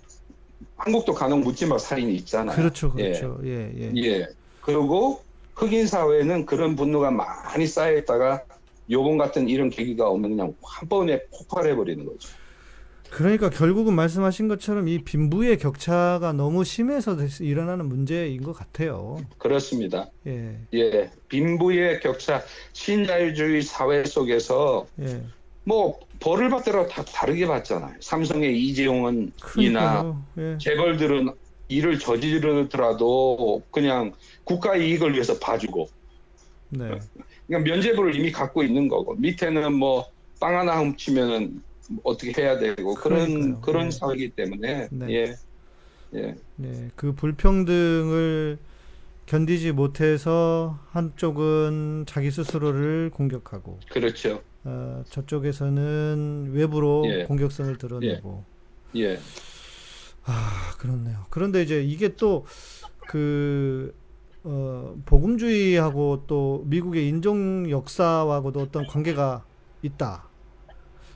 한국도 간혹 묻지마 살인이 있잖아요. 그렇죠. 그렇죠. 예, 예. 예. 그리고 흑인 사회는 그런 분노가 많이 쌓여 있다가 요번 같은 이런 계기가 오면 그냥 한 번에 폭발해 버리는 거죠. 그러니까 결국은 말씀하신 것처럼 이 빈부의 격차가 너무 심해서 일어나는 문제인 것 같아요. 그렇습니다. 예, 예. 빈부의 격차, 신자유주의 사회 속에서 예. 뭐 벌을 받더라도 다 다르게 받잖아요. 삼성의 이재용은 이나 그러니까요. 예. 재벌들은 일을 저지르더라도 그냥 국가 이익을 위해서 봐주고 네. 그러니까 면죄부를 이미 갖고 있는 거고 밑에는 뭐 빵 하나 훔치면은 어떻게 해야 되고 그런 그러니까요. 그런 네. 사회이기 때문에 네. 예. 예. 네. 그 불평등을 견디지 못해서 한쪽은 자기 스스로를 공격하고 그렇죠. 어, 저쪽에서는 외부로 예. 공격성을 드러내고 예. 아, 그렇네요. 그런데 이제 이게 또 그 어, 복음주의하고 또 미국의 인종 역사하고도 어떤 관계가 있다.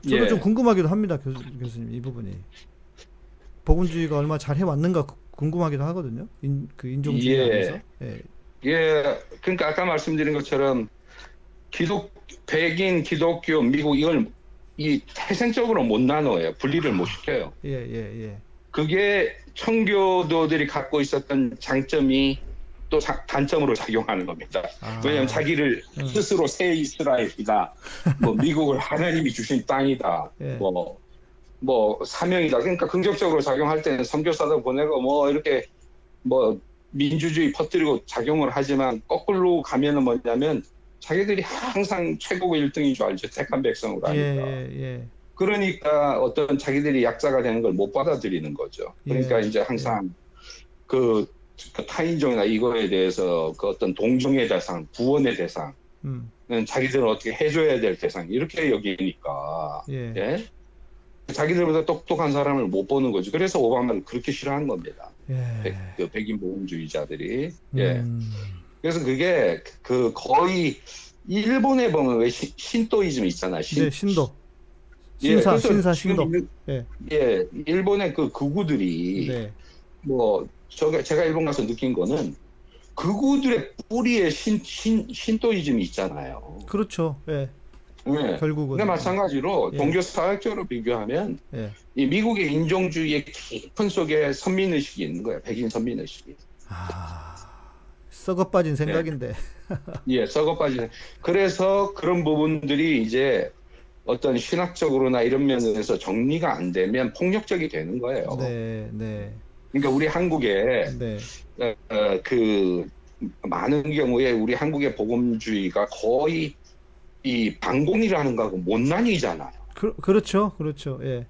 저도 예. 좀 궁금하기도 합니다, 교수, 교수님 이 부분이. 복음주의가 얼마 잘 해왔는가 구- 궁금하기도 하거든요. 인, 그 인종주의 예. 예. 예, 그러니까 아까 말씀드린 것처럼 기독 백인 기독교 미국 이걸 이 태생적으로 못 나눠요. 분리를 못 시켜요. 예, 예, 예. 그게 청교도들이 갖고 있었던 장점이 또 자- 단점으로 작용하는 겁니다. 아. 왜냐하면 자기를 음. 스스로 새 이스라엘이다, 뭐 미국을 하나님이 주신 땅이다, 예. 뭐, 뭐 사명이다. 그러니까 긍정적으로 작용할 때는 선교사도 보내고 뭐 이렇게 뭐 민주주의 퍼뜨리고 작용을 하지만 거꾸로 가면은 뭐냐면 자기들이 항상 최고의 1등인 줄 알죠. 택한 백성으로 예, 하니까. 예, 예. 그러니까 어떤 자기들이 약자가 되는 걸 못 받아들이는 거죠. 그러니까 예, 이제 항상 그, 그 타인종이나 이거에 대해서 그 어떤 동정의 대상, 구원의 대상은 음. 자기들은 어떻게 해줘야 될 대상 이렇게 여기니까 예. 예? 자기들보다 똑똑한 사람을 못 보는 거죠. 그래서 오바마를 그렇게 싫어하는 겁니다. 예. 백, 그 백인 보험주의자들이. 예. 음. 그래서 그게 그 거의 일본에 보면 왜 신, 신도이즘 있잖아요. 신, 네, 신도. 예, 신사, 그래서 신사, 신도. 일- 예. 예, 일본의 그 극우들이 네. 뭐 제가 제가 일본 가서 느낀 거는 극우들의 뿌리에 신, 신 신도이즘이 있잖아요. 그렇죠. 예. 예. 결국은. 근데 마찬가지로 예. 종교 사회적으로 비교하면 예. 이 미국의 인종주의의 깊은 속에 선민의식이 있는 거예요. 백인 선민의식이. 아. 썩어 빠진 네. 생각인데. 예, 썩어 빠지는. 그래서 그런 부분들이 이제 어떤 신학적으로나 이런 면에서 정리가 안 되면 폭력적이 되는 거예요. 네, 네. 그러니까 우리 한국에 네. 어, 어, 그 많은 경우에 우리 한국의 복음주의가 거의 이 반공이라는 거하고 못 나뉘잖아요. 그, 그렇죠. 그렇죠. 예.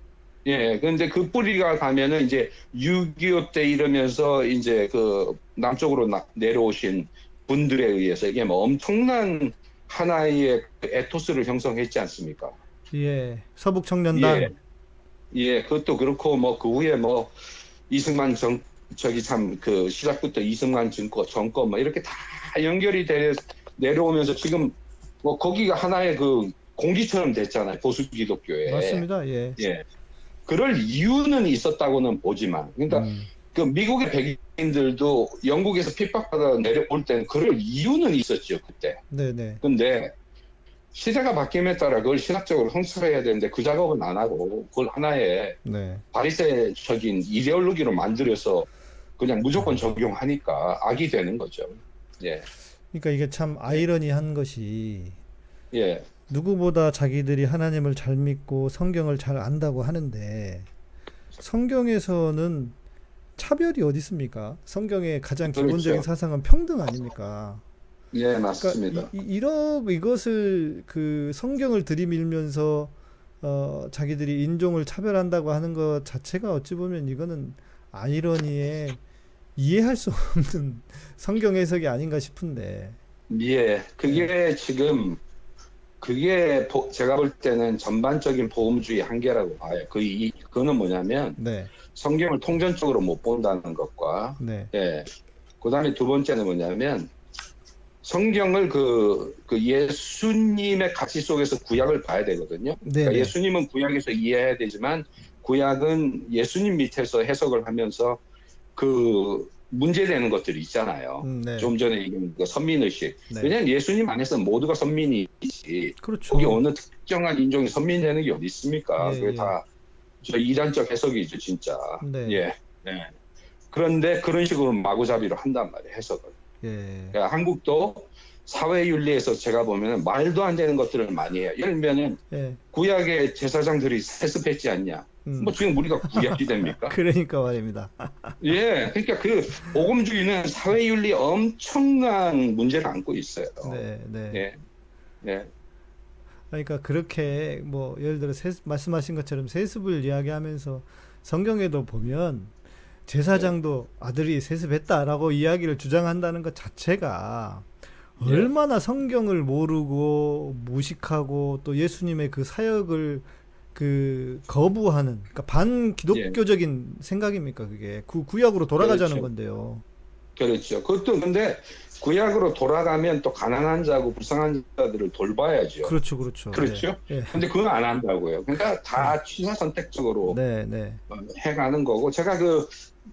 예, 근데 그 뿌리가 가면은 이제 6.25 때 이러면서 이제 그 남쪽으로 나- 내려오신 분들에 의해서 이게 뭐 엄청난 하나의 그 에토스를 형성했지 않습니까? 예. 서북 청년단. 예, 예, 그것도 그렇고 뭐 그 후에 뭐 이승만 정 저기 참 그 시작부터 이승만 정권 정권 뭐 이렇게 다 연결이 돼 내려오면서 지금 뭐 거기가 하나의 그 공기처럼 됐잖아요 보수 기독교에. 맞습니다. 예. 예. 그럴 이유는 있었다고는 보지만, 그러니까 음. 그 미국의 백인들도 영국에서 핍박받아 내려올 때는 그럴 이유는 있었죠 그때. 네, 네. 근데 시대가 바뀜에 따라 그걸 신학적으로 성찰해야 되는데 그 작업은 안 하고 그걸 하나의 네. 바리새적인 이데올로기로 만들어서 그냥 무조건 적용하니까 악이 되는 거죠. 예, 그러니까 이게 참 아이러니한 것이 예, 누구보다 자기들이 하나님을 잘 믿고 성경을 잘 안다고 하는데 성경에서는 차별이 어디 있습니까? 성경의 가장 기본적인 그렇죠. 사상은 평등 아닙니까? 예, 맞습니다. 그러니까 이, 이, 이러 이것을 그 성경을 들이밀면서 어, 자기들이 인종을 차별한다고 하는 것 자체가 어찌 보면 이거는 아이러니에 이해할 수 없는 성경 해석이 아닌가 싶은데. 예, 그게 지금 그게 보- 제가 볼 때는 전반적인 보험주의 한계라고 봐요. 그 이, 그거는 뭐냐면 네, 성경을 통전적으로 못 본다는 것과 네, 예, 그다음에 두 번째는 뭐냐면 성경을 그, 그 예수님의 가치 속에서 구약을 봐야 되거든요. 네, 그러니까 네. 예수님은 구약에서 이해해야 되지만 구약은 예수님 밑에서 해석을 하면서 그 문제되는 것들이 있잖아요. 음, 네, 좀 전에 얘기한 그 선민의식. 네. 왜냐하면 예수님 안에서는 모두가 선민이지. 그렇죠. 거기 어느 특정한 인종이 선민되는 게 어디 있습니까? 예, 그게 예. 다저 이단적 해석이죠, 진짜. 네. 예. 예. 그런데 그런 식으로 마구잡이로 한단 말이에요, 해석을. 예, 그러니까 한국도 사회 윤리에서 제가 보면 말도 안 되는 것들을 많이 해요. 예를 들면 예, 구약의 제사장들이 세습했지 않냐. 음. 뭐 지금 우리가 구약이 됩니까? 그러니까 말입니다. 예, 그러니까 그 복음주의는 사회 윤리 엄청난 문제를 안고 있어요. 네, 네. 예, 예, 그러니까 그렇게 뭐 예를 들어 세습, 말씀하신 것처럼 세습을 이야기하면서 성경에도 보면 제사장도 아들이 세습했다라고 이야기를 주장한다는 것 자체가 예. 얼마나 성경을 모르고 무식하고 또 예수님의 그 사역을 그 거부하는 그러니까 반기독교적인 생각입니까 그게 구, 구약으로 돌아가자는 그렇죠. 건데요. 그렇죠. 그것도 근데 구약으로 돌아가면 또 가난한 자고 불쌍한 자들을 돌봐야죠. 그렇죠, 그렇죠. 그렇죠. 예. 근데 그건 안 한다고요. 그러니까 다 취사 선택적으로 네, 네. 어, 해가는 거고 제가 그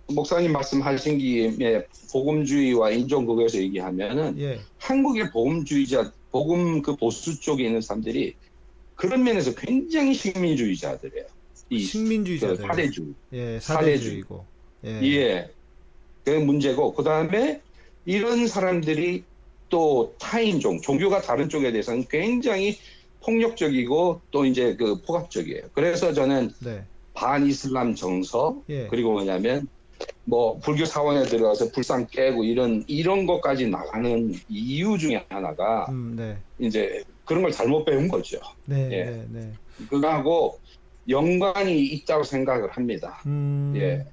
목사님 말씀하신 김에 복음주의와 인종극에서 얘기하면은 예. 한국의 복음주의자, 복음 그 보수 쪽에 있는 사람들이 그런 면에서 굉장히 식민주의자들이에요. 이 식민주의자들. 그 사대주의. 예, 사대주의. 사대주의고. 예. 예. 그게 문제고, 그 다음에 이런 사람들이 또 타인종, 종교가 다른 쪽에 대해서는 굉장히 폭력적이고 또 이제 그 포갑적이에요. 그래서 저는 네. 반이슬람 정서, 예. 그리고 뭐냐면 뭐 불교 사원에 들어가서 불상 깨고 이런 이런 것까지 나가는 이유 중에 하나가 음, 네. 이제 그런 걸 잘못 배운 거죠. 네, 예. 네, 네. 그거하고 연관이 있다고 생각을 합니다. 음. 예.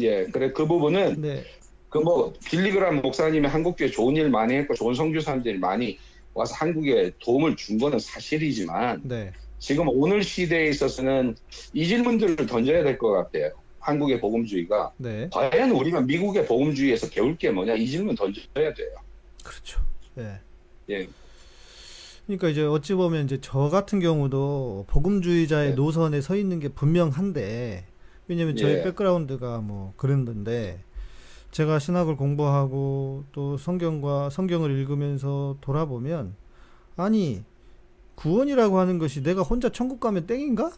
예, 그래 그 부분은 네. 그뭐 빌리그람 목사님이 한국교회 좋은 일 많이 했고 좋은 선교사님들이 많이 와서 한국에 도움을 준 거는 사실이지만 네. 지금 오늘 시대에 있어서는 이 질문들을 던져야 될 것 같아요. 한국의 복음주의가 네. 과연 우리가 미국의 복음주의에서 배울 게 뭐냐 이 질문 던져야 돼요. 그렇죠. 예. 예, 그러니까 이제 어찌 보면 이제 저 같은 경우도 복음주의자의 네. 노선에 서 있는 게 분명한데 왜냐면 저희 예. 백그라운드가 뭐 그랬는데 제가 신학을 공부하고 또 성경과 성경을 읽으면서 돌아보면 아니 구원이라고 하는 것이 내가 혼자 천국 가면 땡인가?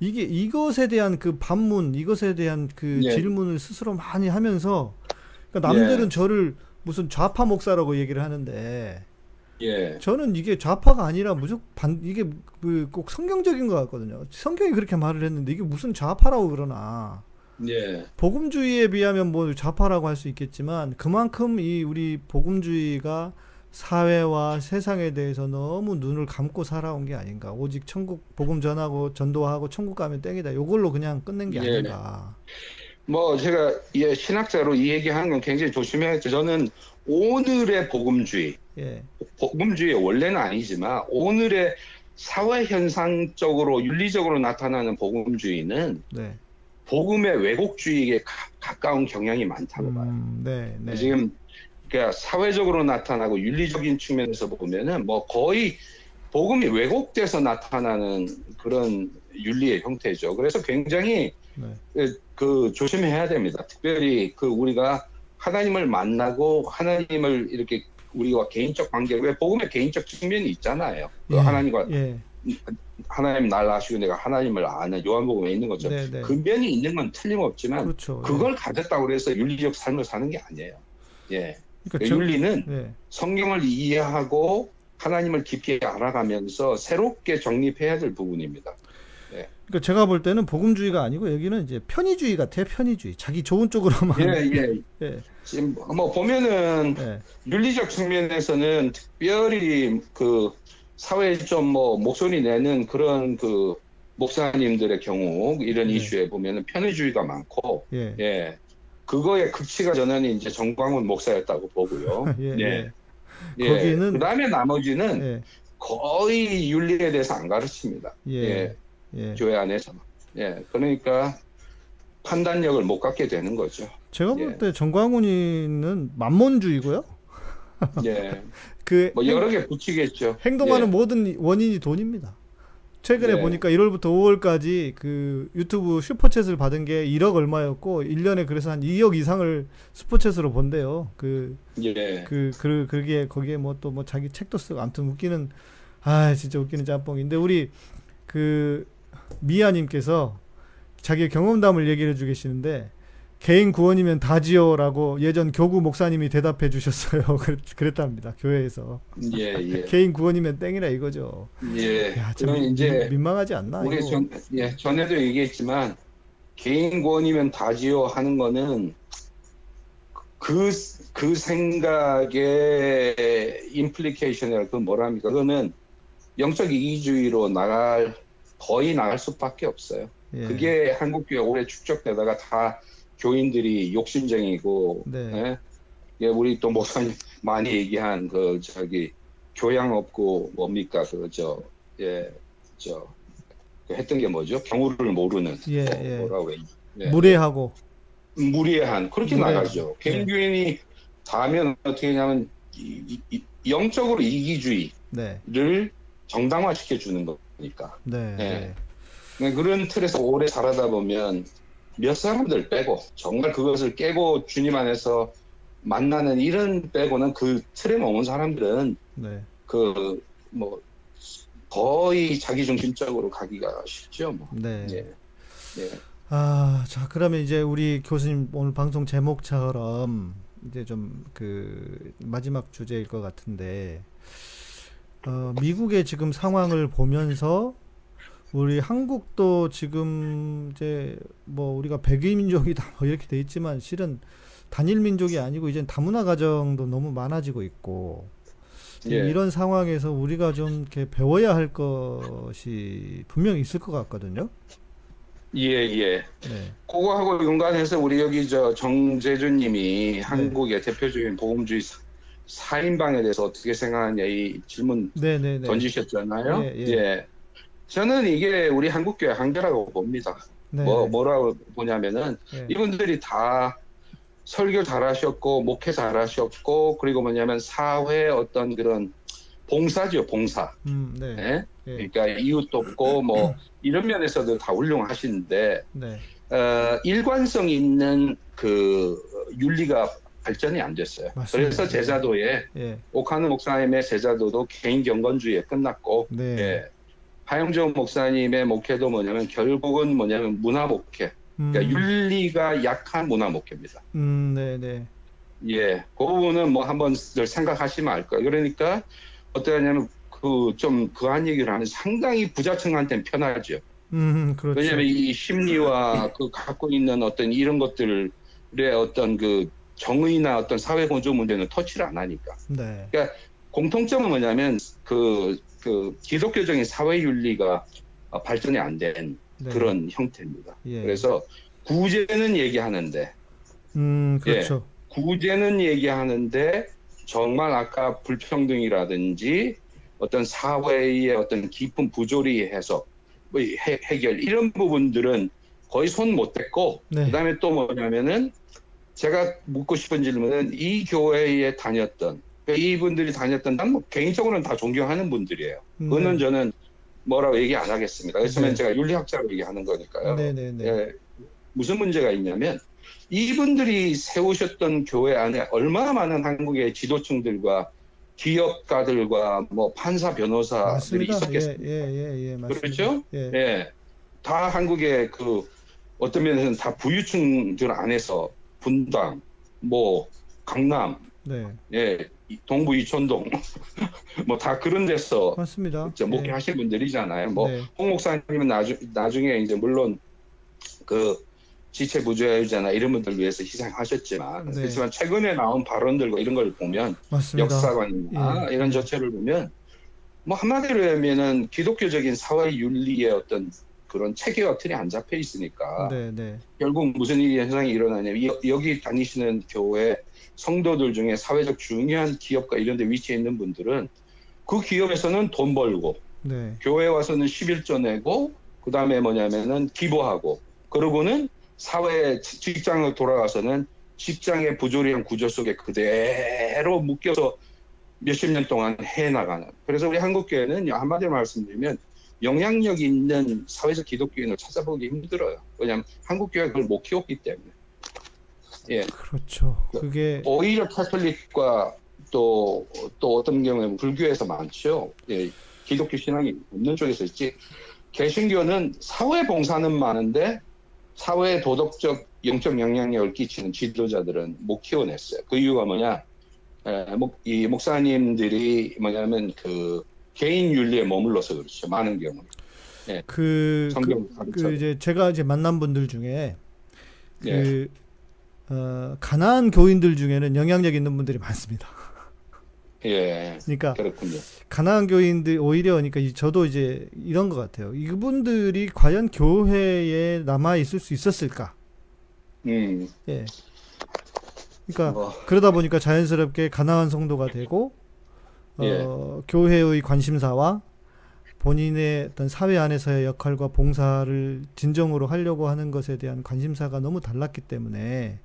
이게 이것에 대한 그 반문, 이것에 대한 그 예. 질문을 스스로 많이 하면서 그러니까 남들은 예. 저를 무슨 좌파 목사라고 얘기를 하는데 예, 저는 이게 좌파가 아니라 무조건 반 이게 그 꼭 성경적인 것 같거든요. 성경이 그렇게 말을 했는데 이게 무슨 좌파라고 그러나 예, 복음주의에 비하면 뭐 좌파라고 할 수 있겠지만 그만큼 이 우리 복음주의가 사회와 세상에 대해서 너무 눈을 감고 살아온 게 아닌가. 오직 천국 복음 전하고 전도하고 천국 가면 땡이다. 요걸로 그냥 끝낸 게 예. 아닌가. 뭐 제가 예, 신학자로 이 얘기하는 건 굉장히 조심해야죠. 저는 오늘의 복음주의, 예. 복음주의 원래는 아니지만 오늘의 사회 현상적으로 윤리적으로 나타나는 복음주의는 네. 복음의 왜곡주의에 가, 가까운 경향이 많다고 봐요. 음, 네. 네. 지금 그러니까 사회적으로 나타나고 윤리적인 측면에서 보면은 뭐 거의 복음이 왜곡돼서 나타나는 그런 윤리의 형태죠. 그래서 굉장히 네. 그, 그 조심해야 됩니다. 특별히 그 우리가 하나님을 만나고 하나님을 이렇게 우리와 개인적 관계 왜 복음의 개인적 측면이 있잖아요. 그 예. 하나님과 예. 하나님 날 아시고 내가 하나님을 아는 요한복음에 있는 것처럼 네, 네. 그 면이 있는 건 틀림없지만 그렇죠. 예. 그걸 가졌다고 해서 윤리적 삶을 사는 게 아니에요. 예. 그러니까 저- 윤리는 네. 성경을 이해하고 하나님을 깊이 알아가면서 새롭게 정립해야 될 부분입니다. 그러니까 제가 볼 때는 복음주의가 아니고 여기는 이제 편의주의 같아요. 편의주의. 자기 좋은 쪽으로만. 예, 예. 예. 지금 뭐 보면은 예. 윤리적 측면에서는 특별히 그 사회에 좀 뭐 목소리 내는 그런 그 목사님들의 경우 이런 네. 이슈에 보면은 편의주의가 많고 예. 예. 그거의 극치가 저는 이제 정광훈 목사였다고 보고요. 예. 예. 예. 거기는- 그다음에 나머지는 예. 거의 윤리에 대해서 안 가르칩니다. 예. 예. 예. 교회 안에서. 예. 그러니까 판단력을 못 갖게 되는 거죠. 제가 볼 예. 때 정광훈이는 만몬주의고요. 예. 그 뭐 여러 개 붙이겠죠. 행동하는 예. 모든 원인이 돈입니다. 최근에 네. 보니까 1월부터 5월까지 그 유튜브 슈퍼챗을 받은 게 1억 얼마였고 1년에 그래서 한 2억 이상을 슈퍼챗으로 번대요. 그 예. 그, 그, 그게, 거기에 뭐 또뭐 자기 책도 쓰고, 아무튼 웃기는, 아, 진짜 웃기는 짬뽕인데, 우리, 그, 미아 님께서 자기 경험담을 얘기를 해주고 계시는데, 개인 구원이면 다지요라고 예전 교구 목사님이 대답해 주셨어요. 그랬, 그랬답니다. 교회에서. 예, 예. 개인 구원이면 땡이라 이거죠. 예. 야, 참 그럼 이제 민, 망하지 않나? 우리 이거. 전, 예, 전에도 얘기했지만 개인 구원이면 다지요 하는 거는 그, 그 생각의 임플리케이션이라 그 뭐랍니까? 그거는 영적 이기주의로 나갈 거의 나갈 수밖에 없어요. 예. 그게 한국교회 오래 축적되다가 다 교인들이 욕심쟁이고, 네. 예? 예, 우리 또 목사님 많이 얘기한 그 저기 교양 없고 뭡니까 그저 예, 저그 했던 게 뭐죠? 경우를 모르는 예, 뭐, 예. 뭐라고 해? 예. 무례하고, 무례한 그렇게 무례한. 나가죠. 네. 개인주의인이 다면 어떻게 하냐면 이- 이- 이- 영적으로 이기주의를 네, 정당화시켜 주는 거니까. 네, 네. 네, 그런 틀에서 오래 살아다 보면 몇 사람들 빼고 정말 그것을 깨고 주님 안에서 만나는 이런 빼고는 그 틀에 머문 사람들은 네. 그뭐 거의 자기 중심적으로 가기가 쉽죠. 뭐. 네. 예. 예. 아, 자, 그러면 이제 우리 교수님 오늘 방송 제목처럼 이제 좀 그 마지막 주제일 것 같은데, 어, 미국의 지금 상황을 보면서 우리 한국도 지금 이제 뭐 우리가 백의 민족이다 뭐 이렇게 돼 있지만 실은 단일 민족이 아니고 이제 다문화 가정도 너무 많아지고 있고 예. 이런 상황에서 우리가 좀 이렇게 배워야 할 것이 분명히 있을 것 같거든요. 예, 예. 네. 그거하고 연관해서 우리 여기 저 정재준 님이 한국의 대표적인 보험주의 사- 사인방에 대해서 어떻게 생각하냐 이 질문 네, 네, 네. 던지셨잖아요. 예, 예. 저는 이게 우리 한국교회 한계라고 봅니다. 네. 뭐, 뭐라고 보냐면은 네. 이분들이 다 설교 잘하셨고 목회 잘하셨고 그리고 뭐냐면 사회 어떤 그런 봉사죠 봉사. 음, 네. 예? 예. 그러니까 이웃 돕고 뭐 이런 면에서도 다 훌륭하신데 네. 어, 일관성 있는 그 윤리가 발전이 안 됐어요. 맞습니다. 그래서 제자도에 예. 오카는 목사님의 제자도도 개인 경건주의에 끝났고 네. 예. 하영정 목사님의 목회도 뭐냐면 결국은 뭐냐면 문화 목회. 음, 그러니까 윤리가 약한 문화 목회입니다. 음, 네, 네. 예. 그 부분은 뭐 한번 늘 생각하시면 알 거예요. 그러니까 어떠냐면 그 좀 그한 얘기를 하면 상당히 부자층한테는 편하죠. 음, 그렇죠. 왜냐하면 이 심리와 그 갖고 있는 어떤 이런 것들의 어떤 그 정의나 어떤 사회 건조 문제는 터치를 안 하니까. 네. 공통점은 뭐냐면 그, 그 기독교적인 사회 윤리가 어, 발전이 안된 네. 그런 형태입니다. 예. 그래서 구제는 얘기하는데 음, 그렇죠. 구제는 얘기하는데 정말 아까 불평등이라든지 어떤 사회의 어떤 깊은 부조리 해석, 뭐 해, 해결 이런 부분들은 거의 손 못 댔고 네. 그다음에 또 뭐냐면은 제가 묻고 싶은 질문은 이 교회에 다녔던 그러니까 이분들이 다녔던 난뭐 개인적으로는 다 존경하는 분들이에요. 그거는 네. 저는 뭐라고 얘기 안 하겠습니다. 그렇지만 네. 제가 윤리학자로 얘기하는 거니까요. 네, 네, 네. 예, 무슨 문제가 있냐면 이분들이 세우셨던 교회 안에 얼마나 많은 한국의 지도층들과 기업가들과 뭐 판사 변호사들이. 예, 있었겠습니까? 예, 예, 예, 맞습니다. 그렇죠? 예. 예, 다 한국의 그 어떤 면에서는 다 부유층들 안에서 분당, 뭐 강남, 네. 예, 이- 동부 이촌동 뭐 다 그런 데서 맞습니다. 이제 목회하신 분들이잖아요. 뭐 네. 홍 목사님은 나중, 나중에 이제 물론 그 지체 부조자나 이런 분들 위해서 희생하셨지만 네. 그렇지만 최근에 나온 발언들과 이런 걸 보면 맞습니다. 역사관이나 예. 이런 저체를 보면 뭐 한마디로 하면은 기독교적인 사회 윤리의 어떤 그런 체계와 틀이 안 잡혀 있으니까 네, 네. 결국 무슨 일이 현상이 일어나냐면 여- 여기 다니시는 교회 성도들 중에 사회적 중요한 기업가 이런 데 위치해 있는 분들은 그 기업에서는 돈 벌고 네. 교회 와서는 11조 내고 그 다음에 뭐냐면은 기부하고 그러고는 사회 지- 직장을 돌아가서는 직장의 부조리한 구조 속에 그대로 묶여서 몇십 년 동안 해 나가는 그래서 우리 한국 교회는 한마디로 말씀드리면 영향력 있는 사회적 기독교인을 찾아보기 힘들어요. 왜냐하면 한국 교회가 그걸 못 키웠기 때문에. 예. 그렇죠. 그게 오히려 카톨릭과 또, 또 어떤 경우에는 불교에서 많죠. 예, 기독교 신앙이 없는 쪽에서 있지. 개신교는 사회 봉사는 많은데 사회 도덕적 영적 영향력을 끼치는 지도자들은 못 키워냈어요. 그 이유가 뭐냐? 에, 목, 이 목사님들이 뭐냐면 그 개인 윤리에 머물러서 그렇죠. 많은 경우. 그, 성경 그. 그 이제 제가 이제 만난 분들 중에 그 예. 어, 가난한 교인들 중에는 영향력 있는 분들이 많습니다. 예. 그러니까 그렇군요. 가난한 교인들 오히려 그러니까 이- 저도 이제 이런 것 같아요. 이분들이 과연 교회에 남아 있을 수 있었을까? 음. 예. 그러니까 뭐, 그러다 보니까 자연스럽게 가난한 성도가 되고 어, 예. 교회의 관심사와 본인의 어떤 사회 안에서의 역할과 봉사를 진정으로 하려고 하는 것에 대한 관심사가 너무 달랐기 때문에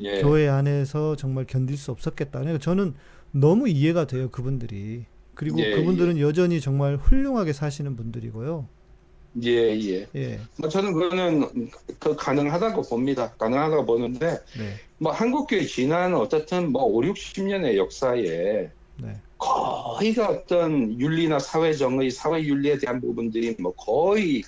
예. 교회 안에서 정말 견딜 수 없었겠다. 그러니까 저는 너무 이해가 돼요, 그분들이. 그리고 예, 그분들은 여전히 정말 훌륭하게 사시는 분들이고요. 예, 예. 예, 뭐 저는 그거는 그 가능하다고 봅니다. 가능하다고 보는데 네, 뭐 한국교회 지난 어쨌든 뭐 5, 60년의 역사에 네, 거의가 어떤 윤리나 사회정의, 사회윤리에 대한 부분들이 뭐 거의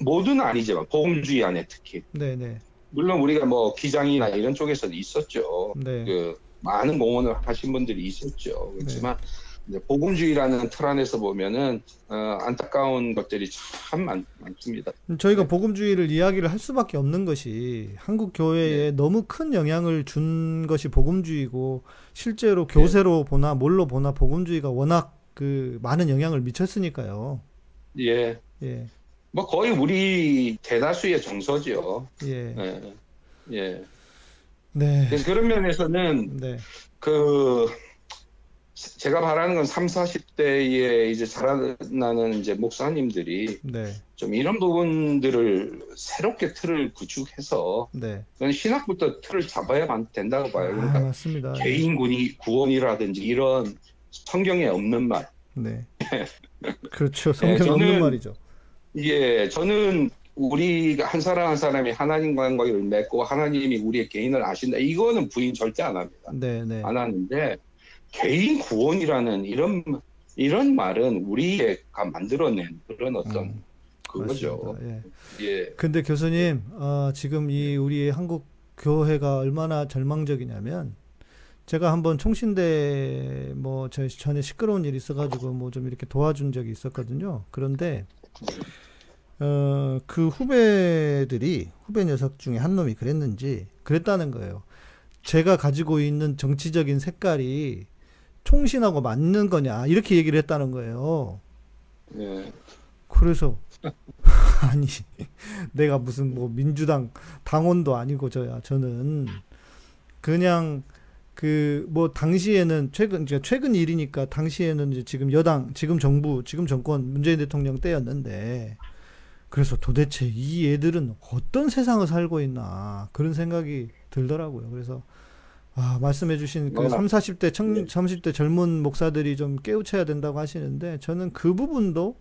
모두는 아니지만 보험주의 안에 특히 네, 네, 물론 우리가 뭐 기장이나 이런 쪽에서는 있었죠. 네, 그 많은 공헌을 하신 분들이 있었죠. 그렇지만 이제 복음주의라는 틀 안에서 보면은 어, 안타까운 것들이 참 많, 많습니다. 저희가 네. 복음주의를 이야기를 할 수밖에 없는 것이 한국 네. 교회에 너무 큰 영향을 준 것이 복음주의고 실제로 네. 교세로 보나 뭘로 보나 복음주의가 워낙 그 많은 영향을 미쳤으니까요. 예, 예, 뭐 거의 우리 대다수의 정서죠. 예, 예, 예. 네, 그런 면에서는 네, 그 제가 바라는 건 3, 40대에 이제 자라나는 이제 목사님들이 네, 좀 이런 부분들을 새롭게 틀을 구축해서 네. 신학부터 틀을 잡아야만 된다고 봐요. 아, 그러니까 맞습니다. 개인군이 구원이라든지 이런 성경에 없는 말. 네. 그렇죠. 성경 네, 저는- 없는 말이죠. 예, 저는 우리가 한 사람 한 사람이 하나님과 관계를 맺고 하나님이 우리의 개인을 아신다. 이거는 부인 절대 안 합니다. 네, 네. 안 하는데 개인 구원이라는 이런 이런 말은 우리가 만들어낸 그런 어떤 음, 그거죠. 맞습니다. 예. 예, 근데 교수님, 어, 지금 이 우리 한국 교회가 얼마나 절망적이냐면 제가 한번 총신대 뭐 저 전에 시끄러운 일이 있어가지고 뭐 좀 이렇게 도와준 적이 있었거든요. 그런데 어, 그 후배들이 후배 녀석 중에 한 놈이 그랬는지 그랬다는 거예요. 제가 가지고 있는 정치적인 색깔이 총신하고 맞는 거냐 이렇게 얘기를 했다는 거예요. 예, 그래서 아니 내가 무슨 뭐 민주당 당원도 아니고 저야 저는 그냥 그 뭐 당시에는 최근 이제 최근 일이니까 당시에는 이제 지금 여당 지금 정부 지금 정권 문재인 대통령 때였는데 그래서 도대체 이 애들은 어떤 세상을 살고 있나 그런 생각이 들더라고요. 그래서 아, 말씀해주신 그 어, 3, 40대 청, 네. 30대 젊은 목사들이 좀 깨우쳐야 된다고 하시는데 저는 그 부분도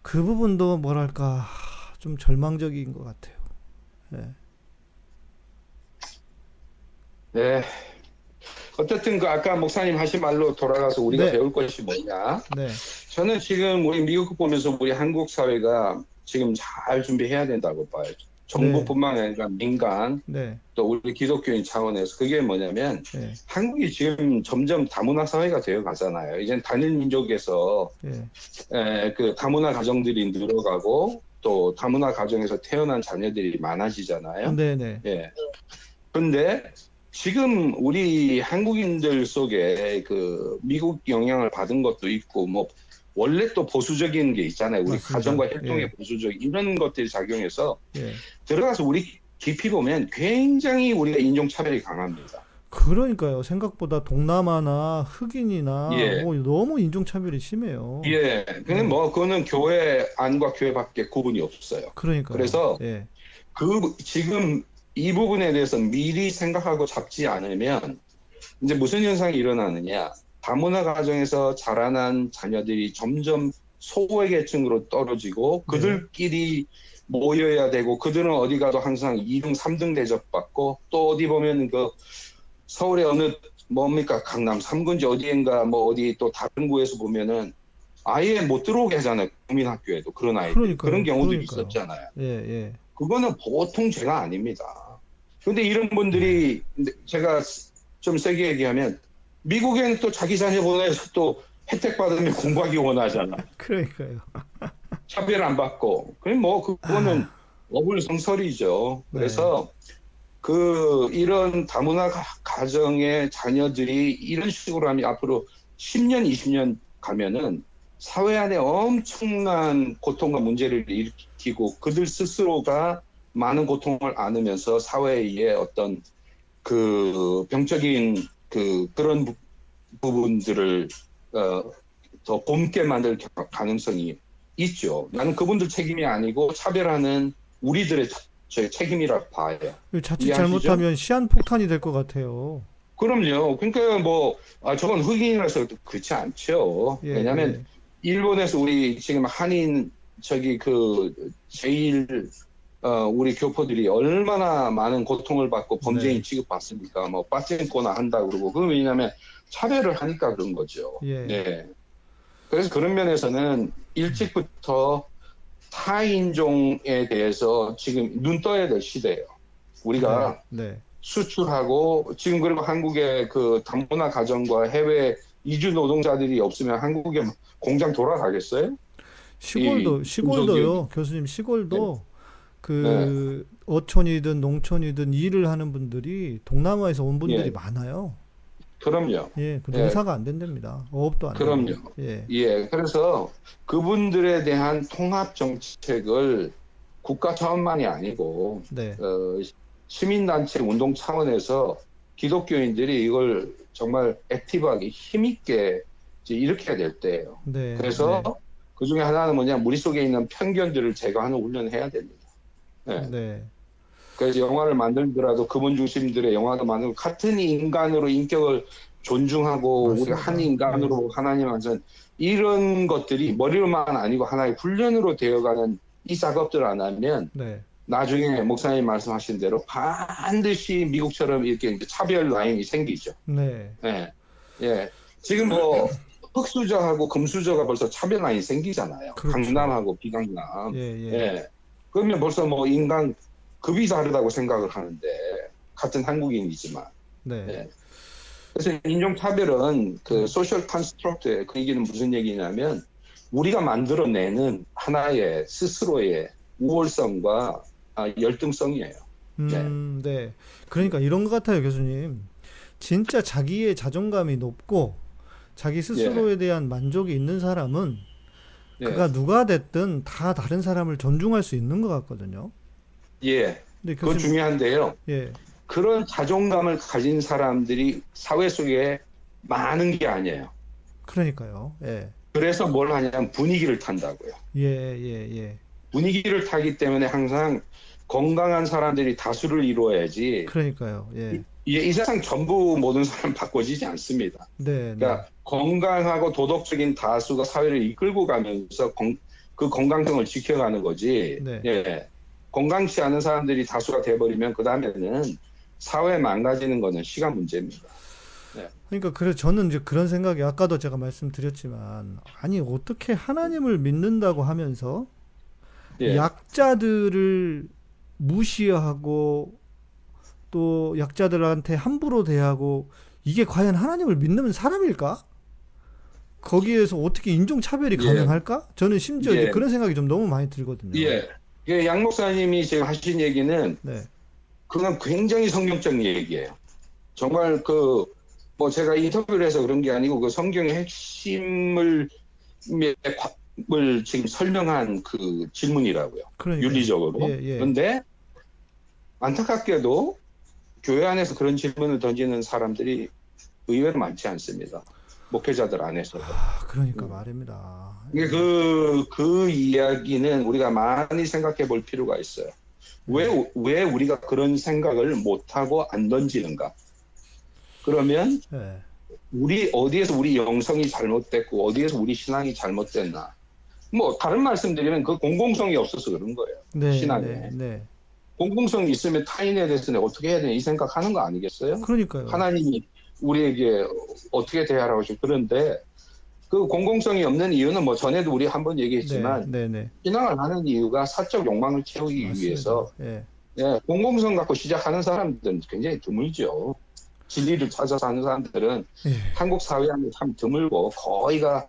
그 부분도 뭐랄까 좀 절망적인 것 같아요. 예. 네. 어쨌든 그 아까 목사님 하신 말로 돌아가서 우리가 네. 배울 것이 뭐냐? 네, 저는 지금 우리 미국 보면서 우리 한국 사회가 지금 잘 준비해야 된다고 봐요. 정부뿐만 아니라 민간 네, 또 우리 기독교인 차원에서 그게 뭐냐면 예, 한국이 지금 점점 다문화 사회가 되어 가잖아요. 이젠 단일 민족에서 예, 에, 그 다문화 가정들이 늘어가고 또 다문화 가정에서 태어난 자녀들이 많아지잖아요. 네, 네, 예. 근데 지금 우리 한국인들 속에 그 미국 영향을 받은 것도 있고 뭐 원래 또 보수적인 게 있잖아요. 우리 맞습니다. 가정과 협동의 예. 보수적 이런 것들이 작용해서 예. 들어가서 우리 깊이 보면 굉장히 우리가 인종 차별이 강합니다. 그러니까요. 생각보다 동남아나 흑인이나 예. 뭐 너무 인종차별이 심해요. 예. 근데 음. 뭐 그거는 교회 안과 교회 밖에 구분이 없어요. 그러니까요. 그래서 예, 그 지금 이 부분에 대해서 미리 생각하고 잡지 않으면 이제 무슨 현상이 일어나느냐 다문화 가정에서 자라난 자녀들이 점점 소외 계층으로 떨어지고 네. 그들끼리 모여야 되고 그들은 어디 가도 항상 2등, 3등 대접받고 또 어디 보면 그 서울의 어느 뭡니까 강남 3군지 어디인가 뭐 어디 또 다른 구에서 보면은 아예 못 들어오게 하잖아요 국민학교에도 그런 아이들 그러니까요. 그런 경우들이 그러니까요. 있었잖아요. 예, 예. 그거는 보통 죄가 아닙니다. 근데 이런 분들이 제가 좀 세게 얘기하면 미국에는 또 자기 자녀 보내서 또 혜택 받으면 공부하기 원하잖아. 그러니까요. 차별 안 받고. 그럼 뭐 그거는 어불성설이죠. 네. 그래서 그 이런 다문화 가- 가정의 자녀들이 이런 식으로 하면 앞으로 10년, 20년 가면은 사회 안에 엄청난 고통과 문제를 일으키고 그들 스스로가 많은 고통을 안으면서 사회의 어떤 그 병적인 그 그런 부- 부분들을 어 더 곰게 만들 가- 가능성이 있죠. 나는 그분들 책임이 아니고 차별하는 우리들의 차- 저희 책임이라 봐요. 자칫 이해하시죠? 잘못하면 시한폭탄이 될 것 같아요. 그럼요. 그러니까 뭐 아, 저건 흑인이라서 그렇지 않죠. 예, 왜냐하면 일본에서 우리 지금 한인 저기 그 제일 어, 우리 교포들이 얼마나 많은 고통을 받고 범죄인 네. 취급받습니까? 뭐 빠진거나 한다 그러고 그건 왜냐하면 차별을 하니까 그런 거죠. 예. 네. 그래서 그런 면에서는 일찍부터 타인종에 대해서 지금 눈 떠야 될 시대예요. 우리가 네. 네. 수출하고 지금 그리고 한국의 그 다문화 가정과 해외 이주 노동자들이 없으면 한국에 공장 돌아가겠어요? 시골도 이 시골도요 교수님 시골도 그 네. 어촌이든 농촌이든 일을 하는 분들이 동남아에서 온 분들이 예. 많아요. 그럼요. 예, 그 예. 농사가 안 된답니다. 어업도 안 그럼요. 되고. 예, 예, 그래서 그분들에 대한 통합 정책을 국가 차원만이 아니고 네, 어, 시민단체 운동 차원에서 기독교인들이 이걸 정말 액티브하게 힘있게 일으켜야 될 때예요. 네. 그래서 그 중에 하나는 뭐냐 머릿속에 있는 편견들을 제거하는 훈련을 해야 됩니다. 네. 네, 네, 그래서 영화를 만들더라도 그분 중심들의 영화도 만들고 같은 인간으로 인격을 존중하고 우리 맞습니다. 한 인간으로 하나님 안선 이런 것들이 머리로만 아니고 하나의 훈련으로 되어가는 이 작업들을 안 하면 네, 나중에 목사님 말씀하신 대로 반드시 미국처럼 이렇게 차별 라인이 생기죠. 네, 예. 예. 지금 뭐 흑수저하고 금수저가 벌써 차별 라인이 생기잖아요. 그렇죠. 강남하고 비강남. 예, 예, 예. 그러면 벌써 뭐 인간 급이 다르다고 생각을 하는데 같은 한국인이지만 네, 예. 그래서 인종차별은 그 social construct의 그 얘기는 무슨 얘기냐면 우리가 만들어내는 하나의 스스로의 우월성과 아, 열등성이에요. 음, 네. 그러니까 이런 것 같아요, 교수님. 진짜 자기의 자존감이 높고 자기 스스로에 대한 만족이 있는 사람은 예. 그가 누가 됐든 다 다른 사람을 존중할 수 있는 것 같거든요. 예. 근데 그건 교수님, 중요한데요. 예, 그런 자존감을 가진 사람들이 사회 속에 많은 게 아니에요. 그러니까요. 예, 그래서 뭘 하냐면 분위기를 탄다고요. 예, 예, 예. 분위기를 타기 때문에 항상 건강한 사람들이 다수를 이루어야지 그러니까요. 예, 이, 이 세상 전부 모든 사람 바꿔지지 않습니다. 네, 네, 그러니까 건강하고 도덕적인 다수가 사회를 이끌고 가면서 건- 그 건강성을 지켜가는 거지. 네. 예. 건강치 않은 사람들이 다수가 돼버리면 그 다음에는 사회 망가지는 거는 시간 문제입니다. 그러니까 그래 저는 이제 그런 생각이 아까도 제가 말씀드렸지만 아니 어떻게 하나님을 믿는다고 하면서 예. 약자들을 무시하고 또 약자들한테 함부로 대하고 이게 과연 하나님을 믿는 사람일까? 거기에서 어떻게 인종차별이 예. 가능할까? 저는 심지어 예. 그런 생각이 좀 너무 많이 들거든요. 예. 예, 양 목사님이 지금 하신 얘기는 네. 그건 굉장히 성경적 얘기예요. 정말 그, 뭐 제가 인터뷰를 해서 그런 게 아니고 그 성경의 핵심을, 을 지금 설명한 그 질문이라고요. 그러니까 윤리적으로. 예, 예. 그런데 안타깝게도 교회 안에서 그런 질문을 던지는 사람들이 의외로 많지 않습니다. 목회자들 안에서도. 아, 그러니까 말입니다. 이게 그, 그 이야기는 우리가 많이 생각해 볼 필요가 있어요. 왜, 왜 우리가 그런 생각을 못하고 안 던지는가? 그러면 예. 우리 어디에서 우리 영성이 잘못됐고 어디에서 우리 신앙이 잘못됐나? 뭐 다른 말씀드리면 그 공공성이 없어서 그런 거예요. 네, 신앙에. 네, 네. 공공성이 있으면 타인에 대해서 는 어떻게 해야 되나 이 생각하는 거 아니겠어요? 그러니까요. 하나님이 우리에게 어떻게 대하라고 하죠. 그런데 그 공공성이 없는 이유는 뭐 전에도 우리 한 번 얘기했지만 네, 네, 네. 신앙을 하는 이유가 사적 욕망을 채우기 맞습니다. 위해서 예. 예, 공공성 갖고 시작하는 사람들은 굉장히 드물죠. 진리를 찾아서 하는 사람들은 예. 한국 사회 안에 참 드물고 거의가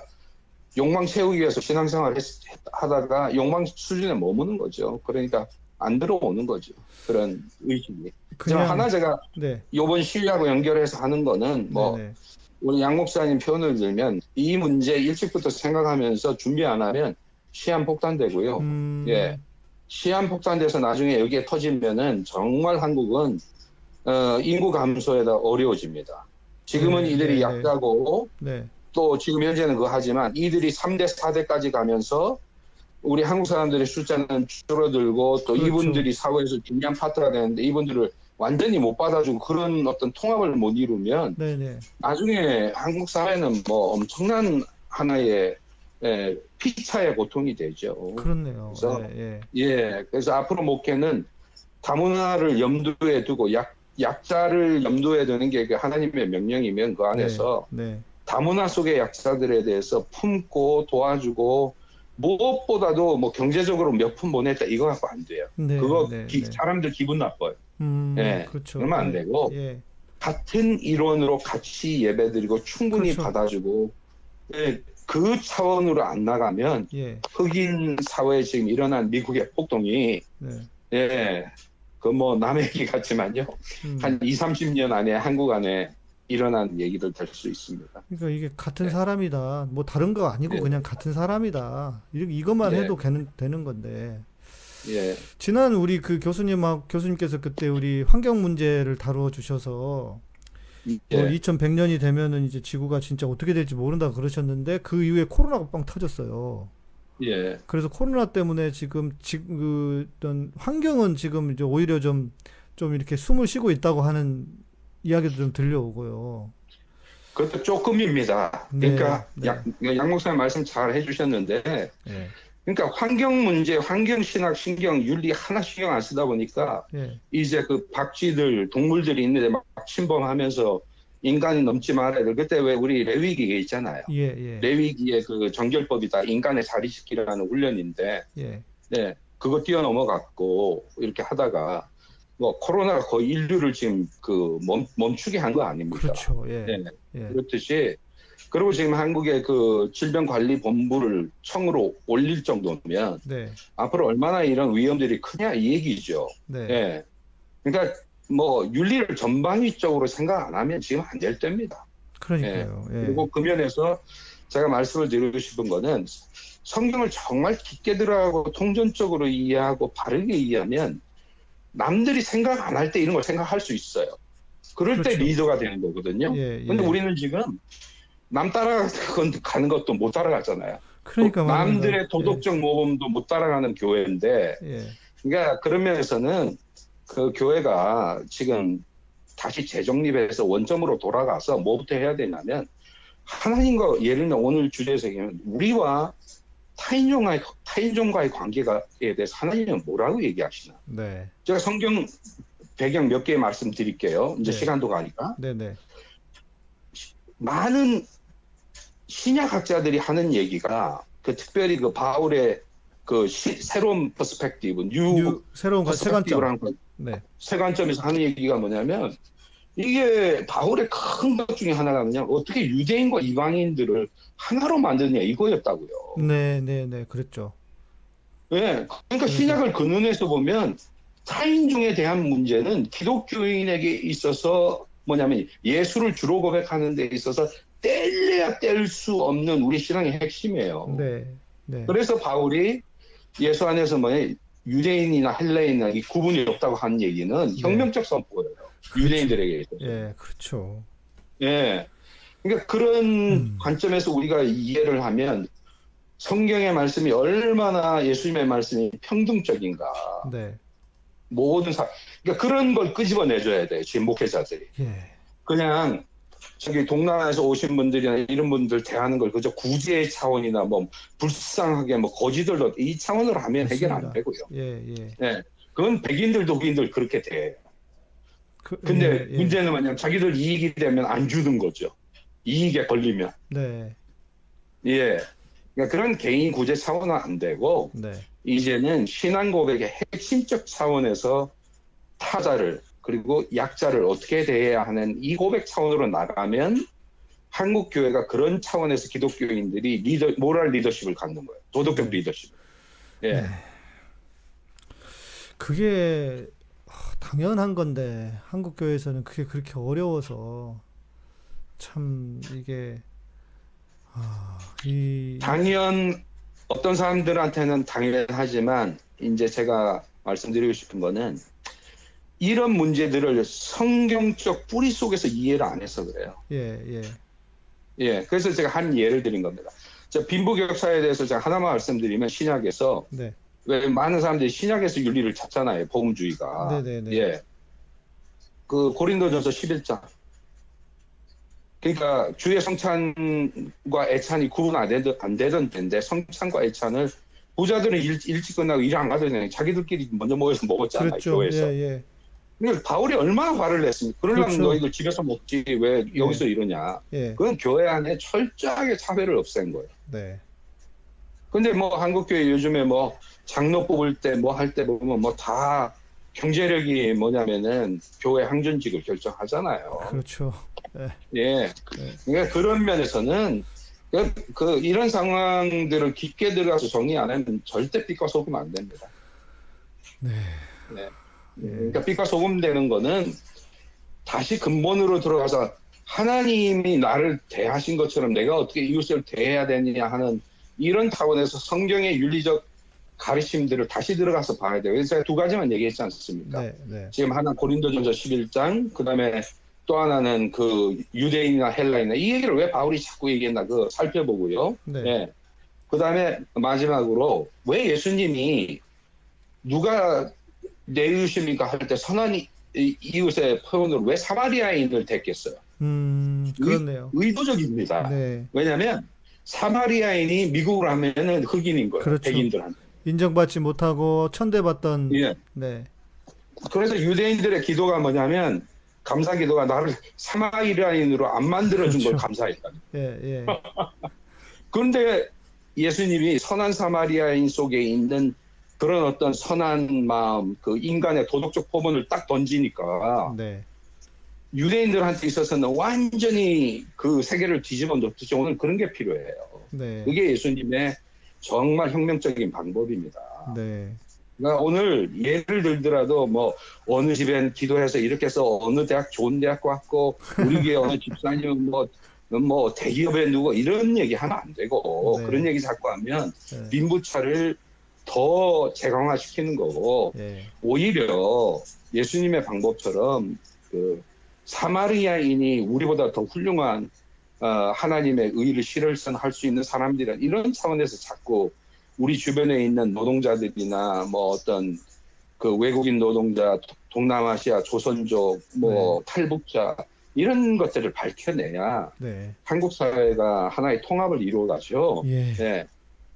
욕망 채우기 위해서 신앙생활을 했- 하다가 욕망 수준에 머무는 거죠. 그러니까 안 들어오는 거죠. 그런 의식이. 그냥 하나 제가 네. 요번 시위하고 연결해서 하는 거는 뭐 네, 네. 우리 양 목사님 표현을 들면 이 문제 일찍부터 생각하면서 준비 안 하면 시한 폭탄되고요. 음, 예. 시한 폭탄돼서 나중에 여기에 터지면은 정말 한국은 어, 인구 감소에다 어려워집니다. 지금은 네, 이들이 네, 네. 약자고 네. 또 지금 현재는 그거 하지만 이들이 3대, 4대까지 가면서 우리 한국 사람들의 숫자는 줄어들고 또 그렇죠. 이분들이 사회에서 중요한 파트가 되는데 이분들을 완전히 못 받아주고 그런 어떤 통합을 못 이루면 네네. 나중에 한국 사회는 뭐 엄청난 하나의 예, 피차의 고통이 되죠. 그렇네요. 그래서 예, 예. 예, 그래서 앞으로 목회는 다문화를 염두에 두고 약, 약자를 염두에 두는 게그 하나님의 명령이면 그 안에서 네. 다문화 속의 약자들에 대해서 품고 도와주고 무엇보다도 뭐 경제적으로 몇 푼 보냈다 이거 갖고 안 돼요. 네. 그거 네, 기- 네. 사람들 기분 나빠요. 음, 예, 그렇죠. 그러면 안 예, 되고 예. 같은 이론으로 같이 예배드리고 충분히 그렇죠. 받아주고 예, 그 차원으로 안 나가면 예. 흑인 사회에 지금 일어난 미국의 폭동이 네. 예, 그 뭐 남의 얘기 같지만요. 음. 한 2, 30년 안에 한국 안에 일어난 얘기를 될 수 있습니다. 그러니까 이게 같은 네. 사람이다. 뭐 다른 거 아니고 네. 그냥 같은 사람이다. 이- 이것만 네. 해도 되는, 되는 건데. 예, 지난 우리 그 교수님하고 교수님께서 그때 우리 환경 문제를 다루어 주셔서 뭐 예, 2100년이 되면은 이제 지구가 진짜 어떻게 될지 모른다 그러셨는데 그 이후에 코로나가 빵 터졌어요. 예, 그래서 코로나 때문에 지금 지금 그 어떤 환경은 지금 이제 오히려 좀좀 이렇게 숨을 쉬고 있다고 하는 이야기도 좀 들려오고요. 그것도 조금입니다. 네, 그러니까 네. 양, 양 목사님 말씀 잘 해주셨는데, 예. 그러니까 환경 문제, 환경 신학, 신경, 윤리 하나 신경 안 쓰다 보니까 예. 이제 그 박쥐들, 동물들이 있는데 막 침범하면서 인간이 넘지 말아야 돼. 그때 왜 우리 레위기에 있잖아요. 예, 예. 레위기의 그 정결법이 다 인간의 자리시키라는 훈련인데, 예. 네, 그거 뛰어넘어갔고 이렇게 하다가 뭐 코로나가 거의 인류를 지금 그 멈, 멈추게 한 거 아닙니까? 그렇죠. 예. 네, 예. 그렇듯이 그리고 지금 한국의 그 질병관리본부를 청으로 올릴 정도면 네. 앞으로 얼마나 이런 위험들이 크냐 이 얘기죠. 네. 예. 그러니까 뭐 윤리를 전방위적으로 생각 안 하면 지금 안 될 때입니다. 그러니까요. 예. 그리고 그 면에서 제가 말씀을 드리고 싶은 거는 성경을 정말 깊게 들어가고 통전적으로 이해하고 바르게 이해하면 남들이 생각 안 할 때 이런 걸 생각할 수 있어요. 그럴 때 그렇죠. 리더가 되는 거거든요. 예, 예. 근데 우리는 지금 남 따라가는 것도 못 따라가잖아요. 그러니까. 남들의 도덕적 모범도 못 따라가는 교회인데, 예. 예. 그러니까 그런 면에서는 그 교회가 지금 다시 재정립해서 원점으로 돌아가서 뭐부터 해야 되냐면 하나님과 예를 들면 오늘 주제에서 얘기하면 우리와 타인종과의, 타인종과의 관계에 대해서 하나님은 뭐라고 얘기하시나? 네. 제가 성경 배경 몇 개 말씀드릴게요. 이제 네. 시간도 가니까. 네, 네. 많은 신약학자들이 하는 얘기가 그 특별히 그 바울의 그 시- 새로운 perspective, new, new 새로운 관- 새 관점. perspective라는 그 네. 새 관점에서 하는 얘기가 뭐냐면 이게 바울의 큰 것 중에 하나가 뭐냐 어떻게 유대인과 이방인들을 하나로 만드냐 이거였다고요. 네, 네, 네. 그랬죠. 예, 그러니까 신약을 그 눈에서 보면 타인종에 대한 문제는 기독교인에게 있어서 뭐냐면 예수를 주로 고백하는 데 있어서 뗄래야 뗄 수 없는 우리 신앙의 핵심이에요. 네. 네. 그래서 바울이 예수 안에서 뭐냐 유대인이나 헬레인이나 이 구분이 없다고 하는 얘기는 혁명적 선포예요. 유대인들에게 있어서. 예, 그렇죠. 예. 그러니까 그런 음. 관점에서 우리가 이해를 하면 성경의 말씀이 얼마나 예수님의 말씀이 평등적인가. 네. 모든 사, 그러니까 그런 걸 끄집어내줘야 돼요. 지금 목회자들이. 예. 그냥 저기 동남아에서 오신 분들이나 이런 분들 대하는 걸 그저 구제의 차원이나 뭐 불쌍하게 뭐 거지들로 이 차원으로 하면 해결 안 맞습니다. 되고요. 예, 예. 예. 그건 백인들도 흑인들 그렇게 돼. 그, 근데 예, 예. 문제는 뭐냐면 자기들 이익이 되면 안 주는 거죠. 이익에 걸리면. 네. 예. 그러니까 그런 개인 구제 차원은 안 되고 네. 이제는 신앙 고백의 핵심적 차원에서 타자를 그리고 약자를 어떻게 대해야 하는 이 고백 차원으로 나가면 한국 교회가 그런 차원에서 기독교인들이 리더 모랄 리더십을 갖는 거예요. 도덕적 네. 리더십. 예. 네. 그게 아, 당연한 건데 한국 교회에서는 그게 그렇게 어려워서 참 이게 아, 이 당연 어떤 사람들한테는 당연하지만 이제 제가 말씀드리고 싶은 거는 이런 문제들을 성경적 뿌리 속에서 이해를 안 해서 그래요. 예, 예. 예, 그래서 제가 한 예를 드린 겁니다. 저 빈부격차에 대해서 제가 하나만 말씀드리면 신약에서 네. 왜 많은 사람들이 신약에서 윤리를 찾잖아요. 복음주의가. 네네네. 예. 그 고린도전서 11장. 그러니까 주의 성찬과 애찬이 구분 안 되던, 안 되던 때인데 성찬과 애찬을 부자들은 일, 일찍 끝나고 일 안 가도 되는 자기들끼리 먼저 모여서 먹었잖아요. 그렇죠. 교회에서. 예, 예. 근데 바울이 얼마나 화를 냈습니까? 그러려면 그렇죠. 너 이거 집에서 먹지 왜 여기서 이러냐. 예. 그건 교회 안에 철저하게 차별을 없앤 거예요. 네. 근데 뭐 한국교회 요즘에 뭐 장로 뽑을 때 뭐 할 때 보면 뭐 다 경제력이 뭐냐면은 교회 항전직을 결정하잖아요. 그렇죠. 예. 그러니까 그런 면에서는 그, 그 이런 상황들을 깊게 들어가서 정리 안 하면 절대 빛과 소금 안 됩니다. 네. 네. 예. 그러니까 빛과 소금 되는 거는 다시 근본으로 들어가서 하나님이 나를 대하신 것처럼 내가 어떻게 이웃을 대해야 되느냐 하는 이런 차원에서 성경의 윤리적 가르침들을 다시 들어가서 봐야 돼요. 그래서 제가 두 가지만 얘기했지 않습니까? 네. 네. 지금 하나 고린도전서 11장, 그 다음에 또 하나는 그 유대인이나 헬라인이나 이 얘기를 왜 바울이 자꾸 얘기했나 그 살펴보고요. 네. 예. 그 다음에 마지막으로 왜 예수님이 누가 내 이웃입니까 할 때 선한 이- 이- 이웃의 표현으로 왜 사마리아인을 택했어요? 음, 그렇네요. 의 도적입니다. 네. 왜냐하면 사마리아인이 미국을 하면은 흑인인 거예요. 그렇죠. 백인들한테. 인정받지 못하고 천대받던 예. 네. 그래서 유대인들의 기도가 뭐냐면 감사 기도가 나를 사마리아인으로 안 만들어준 걸 그렇죠. 감사했다. 예, 예. 그런데 예수님이 선한 사마리아인 속에 있는 그런 어떤 선한 마음, 그 인간의 도덕적 포문을 딱 던지니까 네. 유대인들한테 있어서는 완전히 그 세계를 뒤집어 놓듯이 오늘 그런 게 필요해요. 네. 그게 예수님의 정말 혁명적인 방법입니다. 네. 그러니까 오늘 예를 들더라도 뭐 어느 집엔 기도해서 이렇게 해서 어느 대학 좋은 대학 갔고 우리 교회 어느 집사님은 뭐, 뭐 대기업에 누구 이런 얘기 하면 안 되고 네. 그런 얘기 자꾸 하면 네. 빈부차를 더 재강화시키는 거고 예. 오히려 예수님의 방법처럼 그 사마리아인이 우리보다 더 훌륭한 어, 하나님의 의를 실현할 수 있는 사람들이란 이런 차원에서 자꾸 우리 주변에 있는 노동자들이나 뭐 어떤 그 외국인 노동자, 동남아시아 조선족, 뭐 탈북자 이런 것들을 밝혀내야 네. 한국 사회가 하나의 통합을 이루어가죠. 예. 예.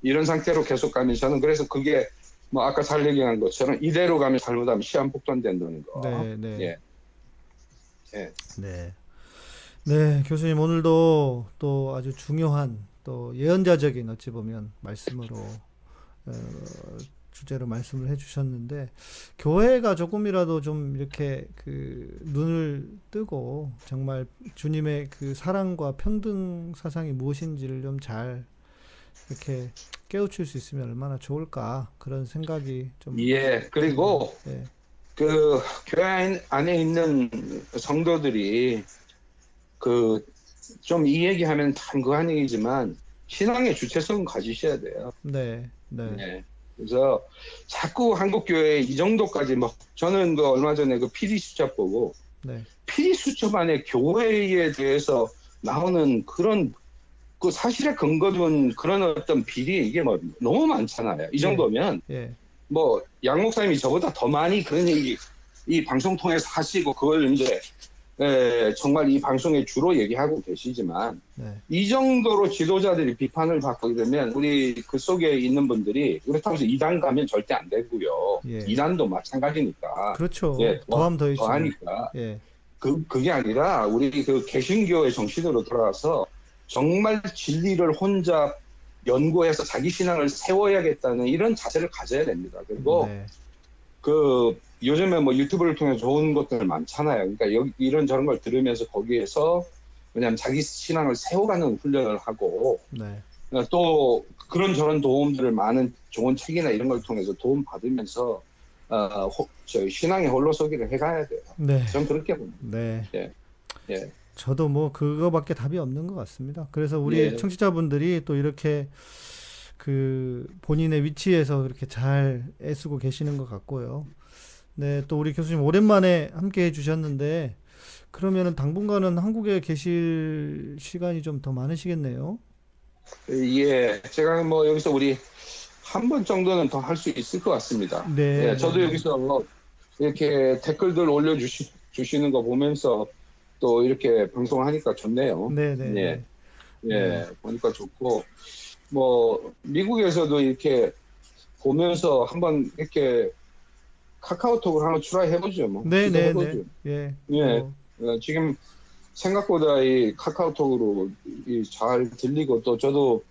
이런 상태로 계속 가면 저는 그래서 그게 뭐 아까 살 얘기한 것처럼 이대로 가면 잘못하면 시한폭탄 된다는 거. 네, 네. 예. 예. 네. 네, 교수님 오늘도 또 아주 중요한 또 예언자적인 어찌 보면 말씀으로 어, 주제로 말씀을 해주셨는데 교회가 조금이라도 좀 이렇게 그 눈을 뜨고 정말 주님의 그 사랑과 평등 사상이 무엇인지를 좀 잘 이렇게 깨우칠 수 있으면 얼마나 좋을까 그런 생각이 좀 예. 그리고 예, 그 교회 안- 안에 있는 성도들이 그 좀 이 얘기하면 참 그한 얘기지만 신앙의 주체성은 가지셔야 돼요. 네, 네, 네. 그래서 자꾸 한국 교회 이 정도까지 막 저는 그 얼마 전에 그 PD 수첩 보고 네, PD 수첩 안에 교회에 대해서 나오는 그런 그 사실에 근거된 그런 어떤 비리 이게 뭐 너무 많잖아요. 이 정도면 예, 뭐 양 목사님이 저보다 더 많이 그런 얘기 이 방송 통해서 하시고 그걸 이제 에, 정말 이 방송에 주로 얘기하고 계시지만 네, 이 정도로 지도자들이 비판을 받게 되면 우리 그 속에 있는 분들이 그렇다고 해서 이단 가면 절대 안 되고요. 예. 이단도 마찬가지니까 그렇죠. 예, 더- 더하면 더해지고. 더하니까 예, 그 그게 아니라 우리 그 개신교의 정신으로 돌아와서 정말 진리를 혼자 연구해서 자기 신앙을 세워야겠다는 이런 자세를 가져야 됩니다. 그리고 네, 그 요즘에 뭐 유튜브를 통해 좋은 것들 많잖아요. 그러니까 여기 이런 저런 걸 들으면서 거기에서 왜냐하면 자기 신앙을 세워가는 훈련을 하고 네, 어, 또 그런 저런 도움들을 많은 좋은 책이나 이런 걸 통해서 도움 받으면서 어, 호- 저 신앙의 홀로 서기를 해가야 돼요. 네, 전 그렇게 봅니다. 네. 예. 저도 뭐 그거밖에 답이 없는 것 같습니다. 그래서 우리 예. 청취자분들이 또 이렇게 그 본인의 위치에서 그렇게 잘 애쓰고 계시는 것 같고요. 네, 또 우리 교수님 오랜만에 함께 해주셨는데 그러면은 당분간은 한국에 계실 시간이 좀 더 많으시겠네요. 예, 제가 뭐 여기서 우리 한 번 정도는 더 할 수 있을 것 같습니다. 네. 예, 저도 여기서 뭐 이렇게 댓글들 올려주시, 주시는 거 보면서 또 이렇게 방송하니까 좋네요. 네, 네. 예. 네. 예, 보니까 좋고, 뭐, 미국에서도 이렇게 보면서 한번 이렇게 카카오톡을 한번 try 해보죠, 뭐. 네, 네, 시도해보죠. 네. 예. 예. 어, 어, 지금 생각보다 이 카카오톡으로 이 잘 들리고 또 저도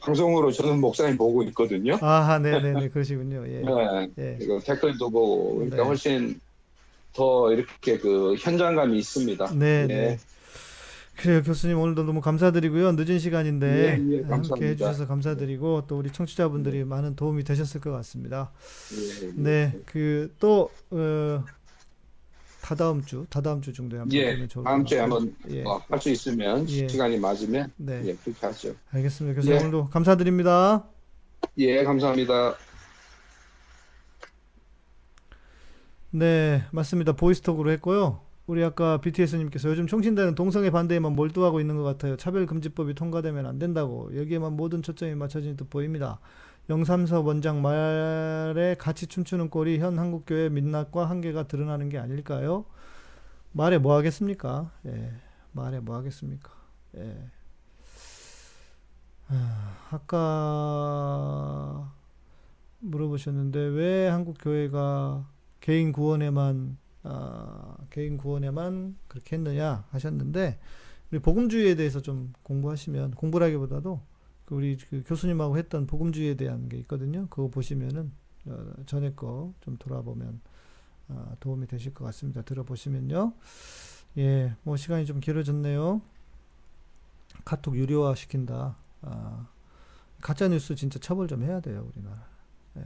방송으로 저는 목사님 보고 있거든요. 아하, 네, 네, 네. 그러시군요. 예. 예, 예. 이거 댓글도 보고 그러니까 네. 훨씬 더 이렇게 그 현장감이 있습니다. 네, 예. 네. 그래요, 교수님 오늘도 너무 감사드리고요. 늦은 시간인데 예, 예, 함께. 해주셔서 감사드리고 또 우리 청취자분들이 많은 도움이 되셨을 것 같습니다. 예, 예. 네, 그또 어, 다다음 주, 다다음 주 정도에 한번 예, 다음 것 주에. 한번 예, 할수 있으면 예. 시간이 맞으면 네, 예, 그렇게 하죠. 알겠습니다. 교수님 예. 오늘도 감사드립니다. 예, 감사합니다. 네, 맞습니다. 보이스톡으로 했고요. 우리 아까 BTS님께서 요즘 총신대는 동성애 반대에만 몰두하고 있는 것 같아요. 차별금지법이 통과되면 안 된다고 여기에만 모든 초점이 맞춰진 듯 보입니다. 영삼서 원장 말에 같이 춤추는 꼴이 현 한국교회 민낯과 한계가 드러나는 게 아닐까요? 말에 뭐 하겠습니까? 예, 말에 뭐 하겠습니까? 예. 아, 아까 물어보셨는데 왜 한국 교회가 개인 구원에만 아, 개인 구원에만 그렇게 했느냐 하셨는데 우리 복음주의에 대해서 좀 공부하시면 공부라기보다도 그 우리 그 교수님하고 했던 복음주의에 대한 게 있거든요. 그거 보시면은 어, 전에 거 좀 돌아보면 아, 도움이 되실 것 같습니다. 들어보시면요. 예, 뭐 시간이 좀 길어졌네요. 카톡 유료화 시킨다. 아, 가짜 뉴스 진짜 처벌 좀 해야 돼요, 우리나라. 예.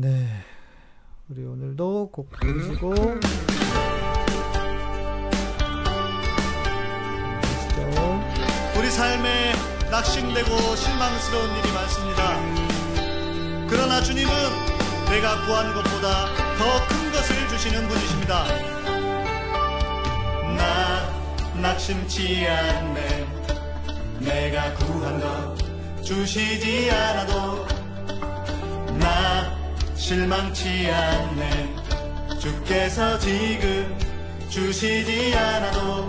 네. 우리 오늘도 곡 들으시고 가시죠. 우리 삶에 낙심되고 실망스러운 일이 많습니다. 그러나 주님은 내가 구하는 것보다 더 큰 것을 주시는 분이십니다. 나 낙심치 않네. 내가 구한 것 주시지 않아도 나 실망치 않네. 주께서 지금 주시지 않아도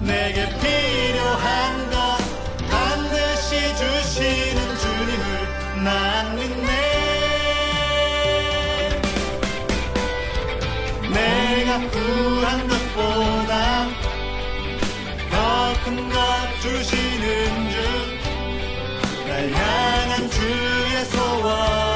내게 필요한 것 반드시 주시는 주님을 난 믿네 내가 구한 것보다 더 큰 것 주시는 주날 향한 주의 소원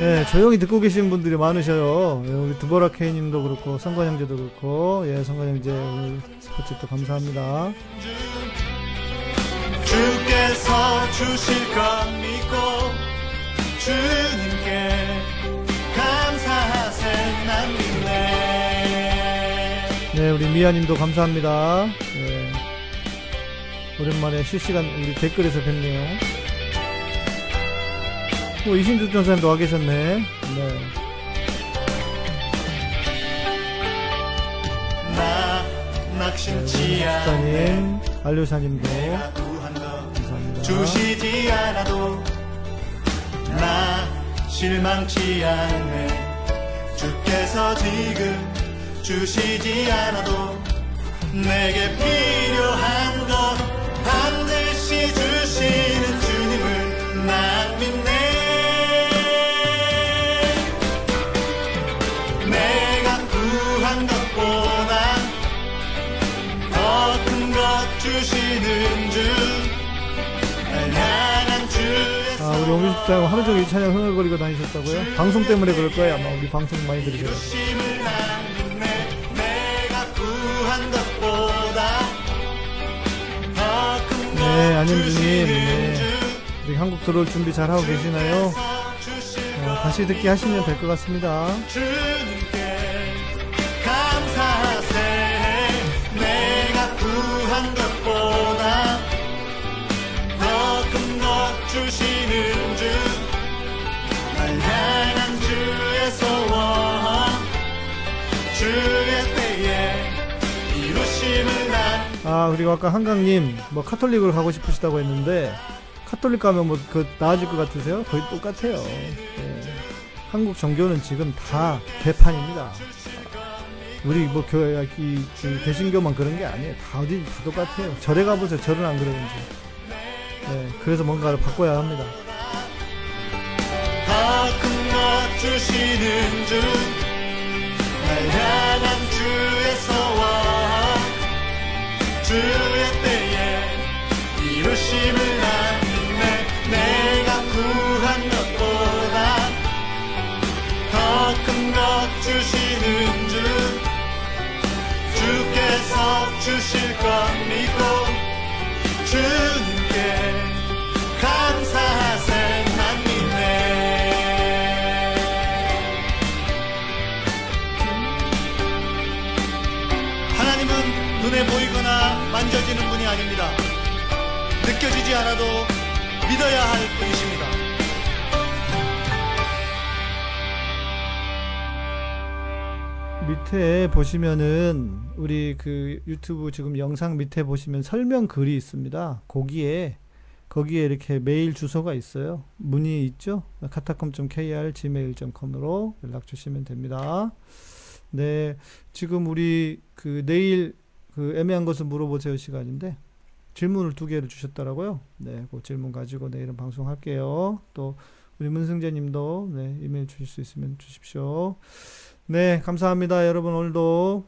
네, 조용히 듣고 계신 분들이 많으셔요. 예, 우리 두보라 케이님도 그렇고 성관 형제도 그렇고 예, 성관 형제 오늘 스포츠 또 감사합니다. 주께서 주실 것 믿고 주님께 감사하세 난 믿네 네, 우리 미아님도 감사합니다. 예, 오랜만에 실시간 우리 댓글에서 뵙네요. 오, 이신주 전사님도 와 계셨네. 네. 구한 것 감사합니다. 주시지 않아도 나 실망치 않네 주께서 지금 주시지 않아도 내게 필요한 우리 집사님 하루 종일 찬양 흥얼거리고 다니셨다고요? 방송 때문에 그럴 거예요. 아마 우리 방송 많이 들으셔서. 네, 안현주님, 네. 주 우리 한국 들어올 준비 잘 하고 계시나요? 어, 다시 듣기 하시면 될 것 같습니다. 아, 그리고 아까 한강님, 뭐, 카톨릭을 가고 싶으시다고 했는데, 카톨릭 가면 뭐, 그, 나아질 것 같으세요? 거의 똑같아요. 예. 한국 종교는 지금 다 개판입니다. 우리 뭐, 교회, 이, 그 개신교만 그런 게 아니에요. 다 어디, 다 똑같아요. 절에 가보세요. 절은 안 그러는지. 예, 그래서 뭔가를 바꿔야 합니다. 주시는 주 나야난 주의 서와 주의 때에 이루심을 난 믿네 내가 구한 것보다 더 큰 것 주시는 주. 주께서 주실 것 믿고 주님께 감사하세 난 믿네. 하나님은 눈에 보이거나 만져지는 분이 아닙니다 느껴지지 않아도 믿어야 할 분이십니다 밑에 보시면은 우리 그 유튜브 지금 영상 밑에 보시면 설명 글이 있습니다. 거기에 거기에 이렇게 메일 주소가 있어요. 문의 있죠? 카타콤.kr gmail.com으로 연락 주시면 됩니다. 네, 지금 우리 그 내일 그 애매한 것을 물어보세요 시간인데 질문을 두 개를 주셨더라고요. 네, 그 질문 가지고 내일은 방송할게요. 또 우리 문승재님도 네, 이메일 주실 수 있으면 주십시오. 네, 감사합니다. 여러분 오늘도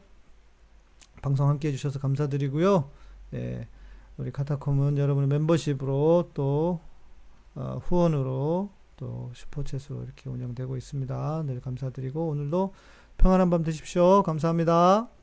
방송 함께 해주셔서 감사드리고요. 네, 우리 카타콤은 여러분의 멤버십으로 또 어, 후원으로 또 슈퍼챗으로 이렇게 운영되고 있습니다. 늘 감사드리고 오늘도 평안한 밤 되십시오. 감사합니다.